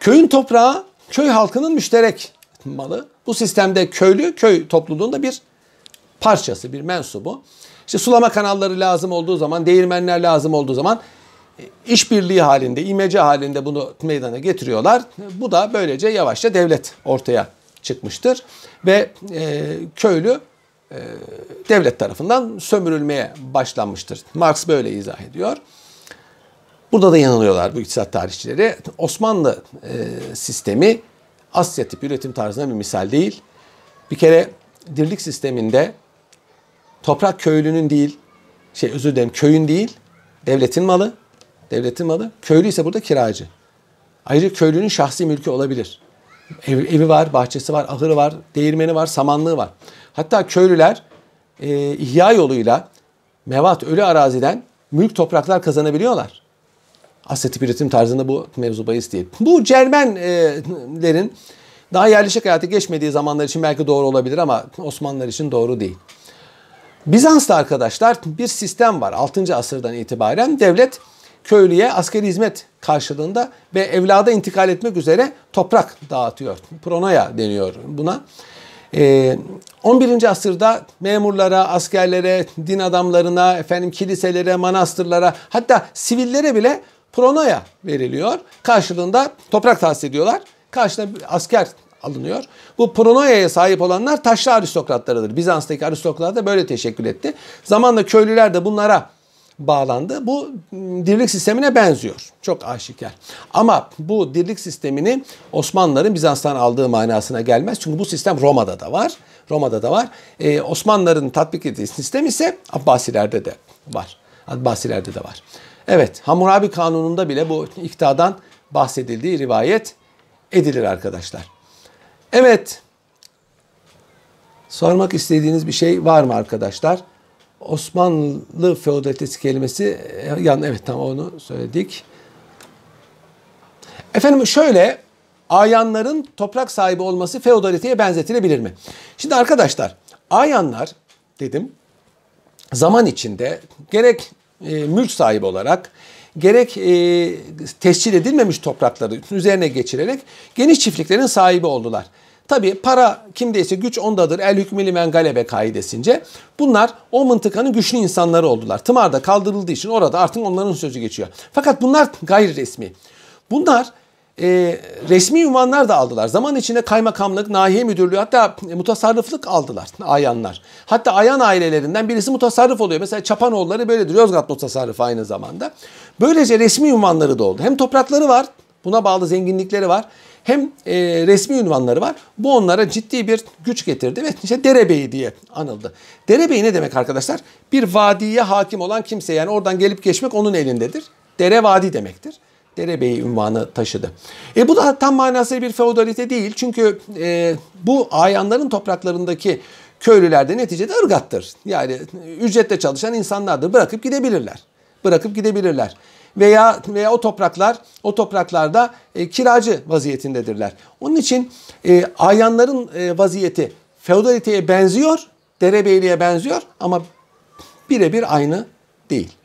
Köyün toprağı köy halkının müşterek malı. Bu sistemde köylü köy topluluğunda bir parçası, bir mensubu. İşte sulama kanalları lazım olduğu zaman, değirmenler lazım olduğu zaman e, işbirliği halinde, imece halinde bunu meydana getiriyorlar. Bu da böylece yavaşça devlet ortaya çıkmıştır ve e, köylü e, devlet tarafından sömürülmeye başlanmıştır. Marx böyle izah ediyor. Burada da yanılıyorlar bu iktisat tarihçileri. Osmanlı e, sistemi Asya tipi üretim tarzına bir misal değil. Bir kere dirlik sisteminde toprak köylünün değil, şey özür dilerim köyün değil, devletin malı. Devletin malı. Köylü ise burada kiracı. Ayrıca köylünün şahsi mülkü olabilir. Ev, evi var, bahçesi var, ahırı var, değirmeni var, samanlığı var. Hatta köylüler e, ihya yoluyla mevat, ölü araziden mülk topraklar kazanabiliyorlar. Asya tip üretim tarzında bu mevzu bahis değil. Bu Cermenlerin daha yerleşik hayata geçmediği zamanlar için belki doğru olabilir ama Osmanlılar için doğru değil. Bizans'ta arkadaşlar bir sistem var 6. asırdan itibaren. Devlet köylüye askeri hizmet karşılığında ve evlada intikal etmek üzere toprak dağıtıyor. Pronoya deniyor buna. 11. Ee, asırda memurlara, askerlere, din adamlarına, efendim kiliselere, manastırlara hatta sivillere bile pronoya veriliyor. Karşılığında toprak tahsis ediyorlar. Karşılığında asker alınıyor. Bu pronoyaya sahip olanlar taşlı aristokratlarıdır. Bizans'taki aristokratlar da böyle teşekkür etti. Zamanla köylüler de bunlara bağlandı. Bu dirlik sistemine benziyor. Çok aşikar. Ama bu dirlik sistemini Osmanlıların Bizans'tan aldığı manasına gelmez. Çünkü bu sistem Roma'da da var. Roma'da da var. Ee, Osmanlıların tatbik ettiği sistem ise Abbasilerde de var. Abbasilerde de var. Evet Hammurabi kanununda bile bu iktidadan bahsedildiği rivayet edilir arkadaşlar. Evet. Sormak istediğiniz bir şey var mı arkadaşlar? Osmanlı feodalitesi kelimesi yani evet tam onu söyledik. Efendim şöyle ayanların toprak sahibi olması feodaliteye benzetilebilir mi? Şimdi arkadaşlar ayanlar dedim zaman içinde gerek e, mülk sahibi olarak gerek e, tescil edilmemiş toprakları üzerine geçirerek geniş çiftliklerin sahibi oldular. Tabi para kimdeyse güç ondadır. El hükmeli men galebe kaidesince. Bunlar o mıntıkanın güçlü insanları oldular. Tımarda kaldırıldığı için orada artık onların sözü geçiyor. Fakat bunlar gayri resmi. Bunlar e, resmi ünvanlar da aldılar. Zaman içinde kaymakamlık, nahiye müdürlüğü hatta mutasarrıflık aldılar ayanlar. Hatta ayan ailelerinden birisi mutasarrıf oluyor. Mesela Çapanoğulları böyledir. Yozgat mutasarrıfı aynı zamanda. Böylece resmi ünvanları da oldu. Hem toprakları var, buna bağlı zenginlikleri var. Hem e, resmi ünvanları var. Bu onlara ciddi bir güç getirdi ve işte derebeyi diye anıldı. Derebeyi ne demek arkadaşlar? Bir vadiye hakim olan kimse yani oradan gelip geçmek onun elindedir. Dere vadi demektir derebeyi ünvanı taşıdı. E bu da tam manasıyla bir feodalite değil. Çünkü e, bu ayanların topraklarındaki köylüler de neticede ırgattır. Yani ücretle çalışan insanlardır. Bırakıp gidebilirler. Bırakıp gidebilirler. Veya veya o topraklar o topraklarda e, kiracı vaziyetindedirler. Onun için e, ayanların e, vaziyeti feodaliteye benziyor, derebeyliğe benziyor ama birebir aynı değil.